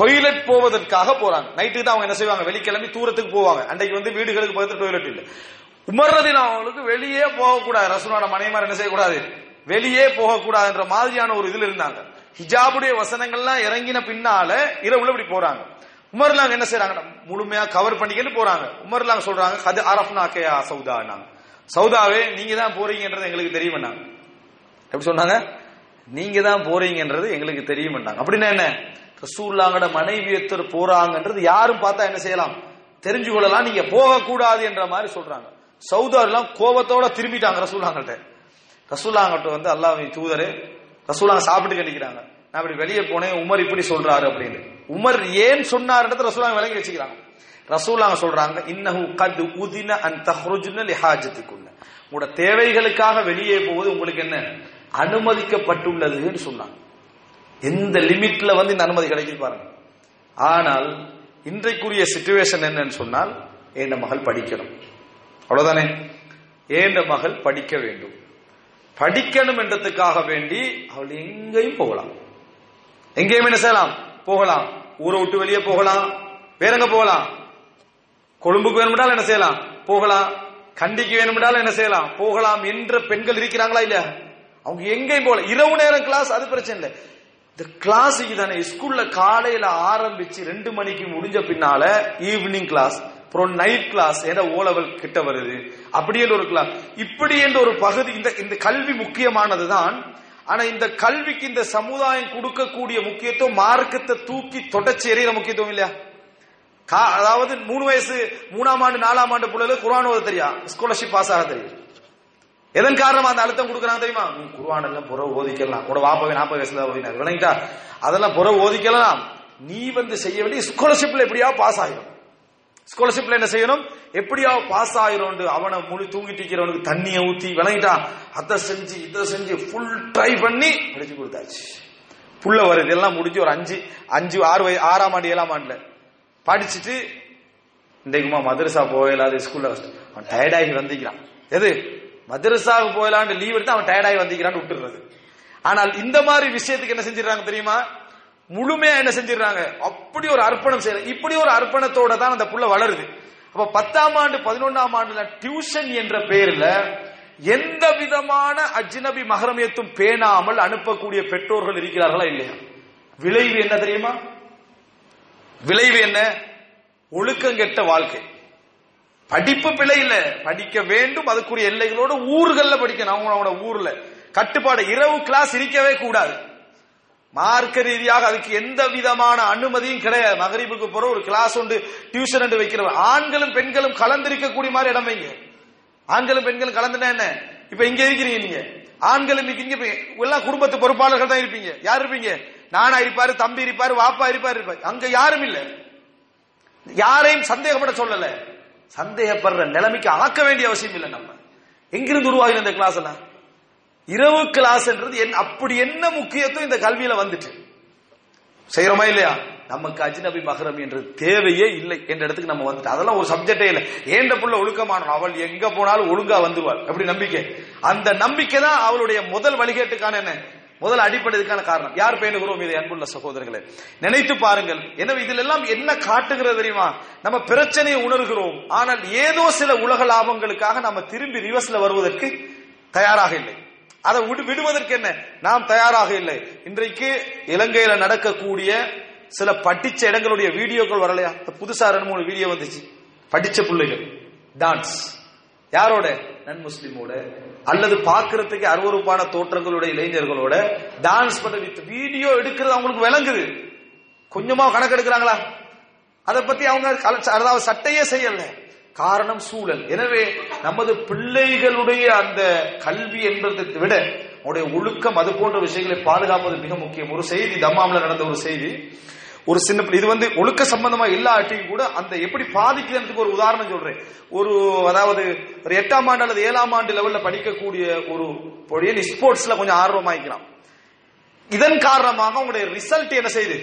டொய்லெட் போவதற்காக போறாங்க. நைட்டுக்கு தான் அவங்க என்ன செய்வாங்க? வெளிக்கிளம்பி தூரத்துக்கு போவாங்க. அன்றைக்கு வந்து வீடுகளுக்கு போகிறது டொய்லெட் இல்லை. உமர் ரதி அவங்களுக்கு வெளியே போகக்கூடாது. ரசூலோட மனைவிமார் என்ன செய்யக்கூடாது? வெளியே போகக்கூடாதுன்ற மாதிரியான ஒரு இதில் இருந்தாங்க. ஹிஜாபுடைய வசனங்கள்லாம் இறங்கின பின்னால இரவுல இப்படி போறாங்க. உமர்லாங்க என்ன செய்யறாங்க முழுமையா கவர் பண்ணிக்கிட்டு போறாங்க. உமர்லாங்க சொல்றாங்க அது அரஃப்னா சவுதா நாங்க சவுதாவே நீங்க தான் போறீங்கன்றது எங்களுக்கு தெரியும் நாங்க எப்படி சொன்னாங்க? நீங்க தான் போறீங்கன்றது எங்களுக்கு தெரியும் அப்படின்னா என்ன? ரசூல்லாங்கட மனைவியத்தர் போறாங்கன்றது யாரும் பார்த்தா என்ன செய்யலாம்? தெரிஞ்சு கொள்ளலாம். நீங்க போக கூடாது என்ற மாதிரி சொல்றாங்க. சவுதார் எல்லாம் கோபத்தோட திரும்பிட்டாங்க ரசூல்லாங்கள்ட்ட ரசூல்லாங்கிட்ட வந்து அல்லாஹ்வின் தூதரே ரசூலாங்க சாப்பிட்டு கேட்டுக்கிறாங்க. நான் இப்படி வெளியே போனேன் உமர் இப்படி சொல்றாரு அப்படின்னு. உமர் ஏன் சொன்னார்ன்றது ரசூலாங்க விளங்கி வச்சுக்கிறாங்க. ரசூலாங்க சொல்றாங்க இன்னஹு கத் உதின அன் தஹ்ருஜுன லிஹாஜத்திக்குள்ள உங்களோட தேவைகளுக்காக வெளியே போவது உங்களுக்கு என்ன? அனுமதிக்கப்பட்டுள்ளதுன்னு சொன்னாங்க. எந்த லிமிட்ல வந்து இந்த அனுமதி கிடைக்குது பாருங்க. ஆனால் இன்றைக்குரிய சிச்சுவேஷன் என்னன்னு சொன்னால் என் மகள் படிக்கணும்? அவ்வளவுதானே? ஏண்ட மகள் படிக்க வேண்டும்? படிக்கணும் என்றதுக்காக வேண்டி அவள் எங்கேயும் போகலாம். எங்கேயும் என்ன செய்யலாம்? போகலாம். ஊரை விட்டு வெளியே போகலாம். வேற எங்க போகலாம்? கொழும்புக்கு வேணும்னாலும் என்ன செய்யலாம்? போகலாம். கண்டிக்கு வேணும்னாலும் என்ன செய்யலாம்? போகலாம் என்ற பெண்கள் இருக்கிறாங்களா இல்லையா? அவங்க எங்கேயும் போகல. இரவு நேரம் கிளாஸ் அது பிரச்சனை இல்லை. இந்த கிளாஸ் தானே ஸ்கூல்ல காலையில ஆரம்பிச்சு ரெண்டு மணிக்கு முடிஞ்ச பின்னால ஈவினிங் கிளாஸ் அப்புறம் நைட் கிளாஸ் ஏன்னா ஓலவல் கிட்ட வருது? அப்படி என்று ஒரு கிளாஸ் இப்படி என்ற ஒரு பகுதி இந்த இந்த கல்வி முக்கியமானது தான் ஆனா இந்த கல்விக்கு இந்த சமுதாயம் கொடுக்கக்கூடிய முக்கியத்துவம் மார்க்கத்தை தூக்கி தொடச்சி எறிகிற முக்கியத்துவம் இல்லையா? கா- அதாவது மூணு வயசு மூணாம் ஆண்டு நாலாம் ஆண்டு பிள்ளைல குரான் ஓத தெரியா? ஸ்காலர்ஷிப் பாஸ் ஆக தெரியும். எதன் காரணமா அந்த அழுத்தம் கொடுக்குறாங்க தெரியுமா? நீ குர்ஆன் எல்லாம் புற ஓதிக்கலாம். கூட வாப்பவே நாற்பது வயசுல ஓதினார். விளங்கிட்டா? அதெல்லாம் புற ஓதிக்கலாம். நீ வந்து செய்ய வேண்டிய ஸ்காலர்ஷிப்ல எப்படியா பாஸ் ஆகிடும் ஸ்காலர்ஷிப்ல என்ன செய்யணும்? எப்படியா பாஸ் ஆயிரும் அவனை முழு தூங்கிட்டு இருக்கிறவனுக்கு தண்ணியை ஊத்தி விளங்கிட்டான். அதை செஞ்சு இதை செஞ்சு ஃபுல் ட்ரை பண்ணி படிச்சு கொடுத்தாச்சு. புள்ள வருது எல்லாம் முடிஞ்சு ஒரு அஞ்சு அஞ்சு ஆறு வய ஆறாம் ஆண்டு ஏழாம் ஆண்டுல. படிச்சுட்டு இன்றைக்குமா மதரசா போயிடாது ஸ்கூல்ல அவன் டயர்டாகி வந்திக்கிறான். எது? மதரசாவுக்கு போயிடலான்னு லீவ் எடுத்து அவன் டயர்டாகி வந்திக்கிறான்னு விட்டுறது ஆனால் இந்த மாதிரி விஷயத்துக்கு என்ன செஞ்சிடறாங்க தெரியுமா? முழுமையா என்ன செஞ்சிடறாங்க? அப்படி ஒரு அர்ப்பணம் செய்யற இப்படி ஒரு அர்ப்பணத்தோட தான் அந்த புள்ள வளருது. அப்ப பத்தாம் ஆண்டு பதினொன்னாம் ஆண்டுல டியூஷன் என்ற பெயர்ல எந்த விதமான அஜ்னபி மகரமியத்தும் பேணாமல் அனுப்பக்கூடிய பெற்றோர்கள் இருக்கிறார்களா இல்லையா? விளைவு என்ன தெரியுமா? விளைவு என்ன? ஒழுக்கங்கெட்ட வாழ்க்கை. படிப்பு பிழை இல்ல. படிக்க வேண்டும் அதுக்குரிய எல்லைகளோட ஊர்கள்ல படிக்கணும். அவங்க அவங்களோட ஊர்ல. கட்டுப்பாடு இரவு கிளாஸ் இருக்கவே கூடாது. மார்க்க ரீதியாக அதுக்கு எந்த விதமான அனுமதியும் கிடையாது. மகரிபுக்கு போற ஒரு கிளாஸ் உண்டு டியூஷன் என்று வைக்கிறவர். ஆண்களும் பெண்களும் கலந்திருக்கக்கூடிய மாதிரி இடம் வைங்க. ஆண்களும் பெண்களும் கலந்துனா என்ன? இப்ப இங்க இருக்கிறீங்க நீங்க. ஆண்களும் இன்னைக்கு இங்க எல்லாம் குடும்பத்து பொறுப்பாளர்கள் தான் இருப்பீங்க. யார் இருப்பீங்க? நானா இருப்பாரு தம்பி இருப்பாரு வாப்பா இருப்பாரு இருப்பாரு. அங்க யாரும் இல்ல. யாரையும் சந்தேகப்பட சொல்லல. சந்தேகப்படுற நிலைமைக்கு ஆக்க வேண்டிய அவசியம் இல்லை நம்ம. எங்கிருந்து உருவாகின இந்த கிளாஸ் எல்லாம்? இரவு கிளாஸ்ன்றது என் அப்படி என்ன முக்கியத்துவம் இந்த கல்வியில வந்துட்டு? செய்யறோமா இல்லையா? நமக்கு அஜ்னபி மகரம் என்ற தேவையே இல்லை என்ற இடத்துக்கு நம்ம வந்துட்டு. அதெல்லாம் ஒரு சப்ஜெக்டே இல்லை. ஏண்ட புள்ள ஒழுக்கமானோம் அவள் எங்க போனாலும் ஒழுங்கா வந்துருவாள். அப்படி நம்பிக்கை. அந்த நம்பிக்கை தான் அவளுடைய முதல் வழிகேட்டுக்கான என்ன? முதல் அடிப்படைக்கான காரணம். யார் பேணுகிறோம் இதை அன்புள்ள சகோதரர்களே? நினைத்து பாருங்கள். எனவே இதுல எல்லாம் என்ன காட்டுகிறது தெரியுமா? நம்ம பிரச்சனையை உணர்கிறோம். ஆனால் ஏதோ சில உலக லாபங்களுக்காக நம்ம திரும்பி ரிவர்ஸ்ல வருவதற்கு தயாராக இல்லை. அதை விடு விடுவதற்கு என்ன? நாம் தயாராக இல்லை. இன்றைக்கு இலங்கையில நடக்கக்கூடிய சில படிச்ச இடங்களுடைய வீடியோக்கள் வரலையா? இப்ப புதுசா ரெண்டு மூணு வீடியோ வந்துச்சு. படிச்ச பிள்ளைகள். டான்ஸ் யாரோட? நன் முஸ்லிமோட. அல்லது பாக்குறதுக்கு அருவருப்பான தோற்றங்களுடைய இளைஞர்களோட டான்ஸ் பண்ற வித் வீடியோ எடுக்கிறது அவங்களுக்கு விளங்குது. கொஞ்சமா கணக்கு எடுக்கிறாங்களா அதை பத்தி அவங்க அதாவது சட்டையே செய்யல. காரணம் சூழல். எனவே நமது பிள்ளைகளுடைய அந்த கல்வி என்பதை விட உடைய ஒழுக்கம் அது போன்ற விஷயங்களை பாதுகாப்பது மிக முக்கியம். ஒரு செய்தி தம்மாமில் நடந்த ஒரு செய்தி. ஒரு சின்ன பிள்ளை இது வந்து ஒழுக்க சம்பந்தமா இல்லாட்டியும் கூட அந்த எப்படி பாதிக்கிறதுக்கு ஒரு உதாரணம் சொல்றேன். ஒரு அதாவது ஒரு எட்டாம் ஆண்டு அல்லது ஏழாம் ஆண்டு லெவல்ல படிக்கக்கூடிய ஒரு பொழியன் ஸ்போர்ட்ஸ்ல கொஞ்சம் ஆர்வமாயிக்கலாம் இதன் காரணமாக உங்களுடைய ரிசல்ட் என்ன செய்யுது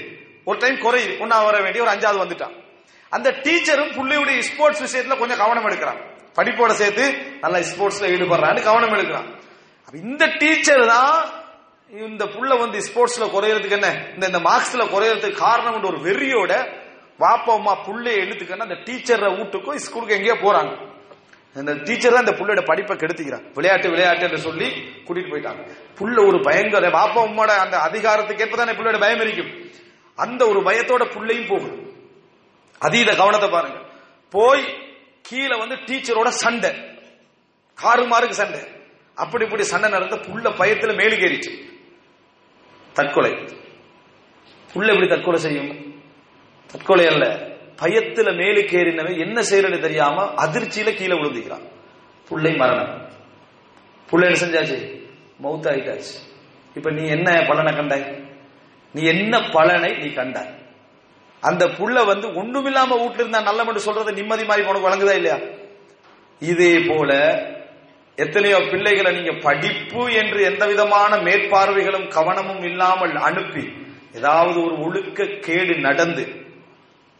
ஒரு டைம் குறையுது. ஒன்னா வர வேண்டிய ஒரு அஞ்சாவது வந்துட்டான். அந்த டீச்சரும் புள்ளையுடைய ஸ்போர்ட்ஸ் விஷயத்துல கொஞ்சம் கவனம் எடுக்கிறான். படிப்போட சேர்த்து நல்லா ஸ்போர்ட்ஸ்ல ஈடுபடுறான்னு கவனம் எடுக்கிறான். இந்த டீச்சர் தான் இந்த புள்ள வந்து ஸ்போர்ட்ஸ்ல குறையறதுக்கு என்ன? இந்த இந்த மார்க்ஸ்ல குறையறதுக்கு காரணம் ஒரு வெறியோட வாப்பா அம்மா புள்ளைய எழுத்துக்கன்னா அந்த டீச்சரை வீட்டுக்கும் ஸ்கூலுக்கு எங்கேயோ போறாங்க. இந்த டீச்சர் தான் இந்த புள்ளோட படிப்பை கெடுத்துக்கிறான். விளையாட்டு விளையாட்டு என்று சொல்லி கூட்டிட்டு போயிட்டாங்க. புள்ள ஒரு பயங்கர வாப்பா உம்மோட அந்த அதிகாரத்துக்கு ஏற்பதானே புள்ளையோட பயம் இருக்கும். அந்த ஒரு பயத்தோட புள்ளையும் போகுது அதீத கவனத்தை பாருங்க. போய் கீழே வந்து டீச்சரோட சண்டை. காரு மாருக்கு சண்டை. அப்படி இப்படி சண்டை நடந்த புள்ள பயத்துல மேலுக்கேறிச்சு தற்கொலை. புள்ள எப்படி தற்கொலை செய்யும்? தற்கொலை அல்ல. பயத்துல மேலுக்கேறினவன் என்ன செய்யறது தெரியாம அதிர்ச்சியில கீழே விழுந்துக்கிறான். புள்ளை மரணம். புள்ள என்ன செஞ்சாச்சு? மௌத் ஆயிட்டாச்சு இப்ப நீ என்ன பலனை கண்டாய்? நீ என்ன பலனை நீ கண்டாய்? அந்த புள்ள வந்து ஒண்ணுமில்லாம வீட்டுல இருந்தா நல்ல சொல்றது நிம்மதி மாதிரி உனக்கு வழங்குதா இல்லையா? இதே போல எத்தனையோ பிள்ளைகளை நீங்க படிப்பு என்று எந்த விதமான மேற்பார்வைகளும் கவனமும் இல்லாமல் அனுப்பி ஏதாவது ஒரு ஒழுக்க கேடு நடந்து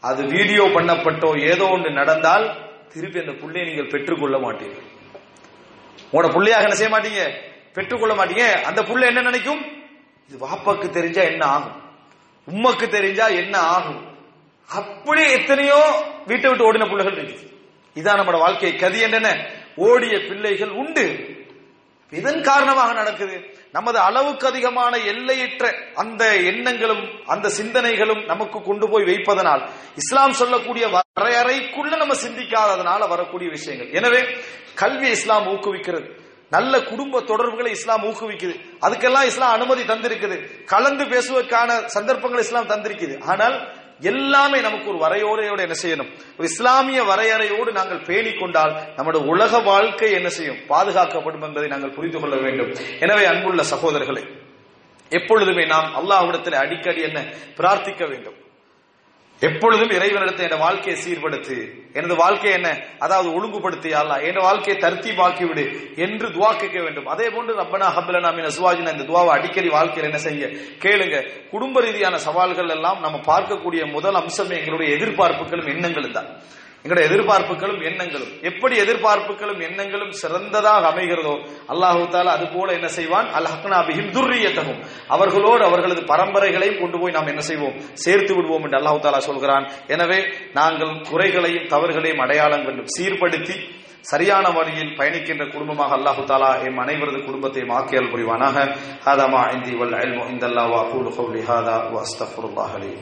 அது வீடியோ பண்ணப்பட்டோ ஏதோ ஒன்று நடந்தால் திருப்பி அந்த பிள்ளையை நீங்கள் பெற்றுக்கொள்ள மாட்டீர்கள். உங்களோட பிள்ளையாக என்ன செய்ய மாட்டீங்க? பெற்றுக்கொள்ள மாட்டீங்க. அந்த புள்ள என்ன நினைக்கும்? இது வாப்பாக்கு தெரிஞ்சா என்ன ஆகும்? உம்மக்கு தெரிஞ்சா என்ன ஆகும்? அப்படி எத்தனையோ வீட்டை விட்டு ஓடின பிள்ளைகள் இருக்கு. இதான் நம்மளோட வாழ்க்கை கதி என்னென்ன ஓடிய பிள்ளைகள் உண்டு. இதன் காரணமாக நடக்குது. நமது அளவுக்கு அதிகமான எல்லையற்ற அந்த எண்ணங்களும் அந்த சிந்தனைகளும் நமக்கு கொண்டு போய் வைப்பதனால் இஸ்லாம் சொல்லக்கூடிய வரையறைக்குள்ள நம்ம சிந்திக்காததனால வரக்கூடிய விஷயங்கள். எனவே கல்வி இஸ்லாம் ஊக்குவிக்கிறது. நல்ல குடும்ப தொடர்புகளை இஸ்லாம் ஊக்குவிக்குது. அதுக்கெல்லாம் இஸ்லாம் அனுமதி தந்திருக்குது. கலந்து பேசுவதற்கான சந்தர்ப்பங்கள் இஸ்லாம் தந்திருக்குது. ஆனால் எல்லாமே நமக்கு ஒரு வரையோரையோடு என்ன செய்யணும்? ஒரு இஸ்லாமிய வரையறையோடு நாங்கள் பேணி கொண்டால் நம்முடைய உலக வாழ்க்கை என்ன செய்யும்? பாதுகாக்கப்படும் என்பதை நாங்கள் புரிந்து கொள்ள வேண்டும். எனவே அன்புள்ள சகோதரர்களே எப்பொழுதுமே நாம் அல்லாஹ்விடத்தில் அடிக்கடி என்ன? பிரார்த்திக்க வேண்டும். எப்பொழுதும் இறைவனிடத்தை என் வாழ்க்கையை சீர்படுத்து. எனது வாழ்க்கை என்ன? அதாவது ஒழுங்குபடுத்தி அல்ல. என் வாழ்க்கையை தர்த்தீபாக்கி விடு என்று துவா கேட்க வேண்டும். அதே போன்று ரப்பனா ஹப்லனா மின் சுவாஜினா இந்த துவாவை அடிக்கடி வாழ்க்கையில் என்ன செய்ய கேளுங்க. குடும்ப ரீதியான சவால்கள் எல்லாம் நம்ம பார்க்கக்கூடிய முதல் அம்சமே எங்களுடைய எதிர்பார்ப்புகளும் எண்ணங்களும் தான். எங்களுடைய எதிர்பார்ப்புகளும் எண்ணங்களும். எப்படி எதிர்பார்ப்புகளும் எண்ணங்களும் சிறந்ததாக அமைகிறதோ அல்லாஹு தாலா அது போல என்ன செய்வான்? அல் ஹக்னாபிஹிம் துர்ரியத்தகும். அவர்களோடு அவர்களது பரம்பரைகளையும் கொண்டு போய் நாம் என்ன செய்வோம்? சேர்த்து விடுவோம் என்று அல்லாஹு தாலா சொல்கிறான். எனவே நாங்கள் குறைகளையும் தவறுகளையும் அடையாளம் கண்டு சீர்படுத்தி சரியான வழியில் பயணிக்கின்ற குடும்பமாக அல்லாஹு தாலா எம் அனைவரது குடும்பத்தையும் மாக்கியல் புரிவானாக. ஹாதமா இந்தி வல் இல்மு இந்தல்லாஹ் வ அகூலு கௌலி ஹாதா வ அஸ்தக்ஃபிருல்லாஹ் லி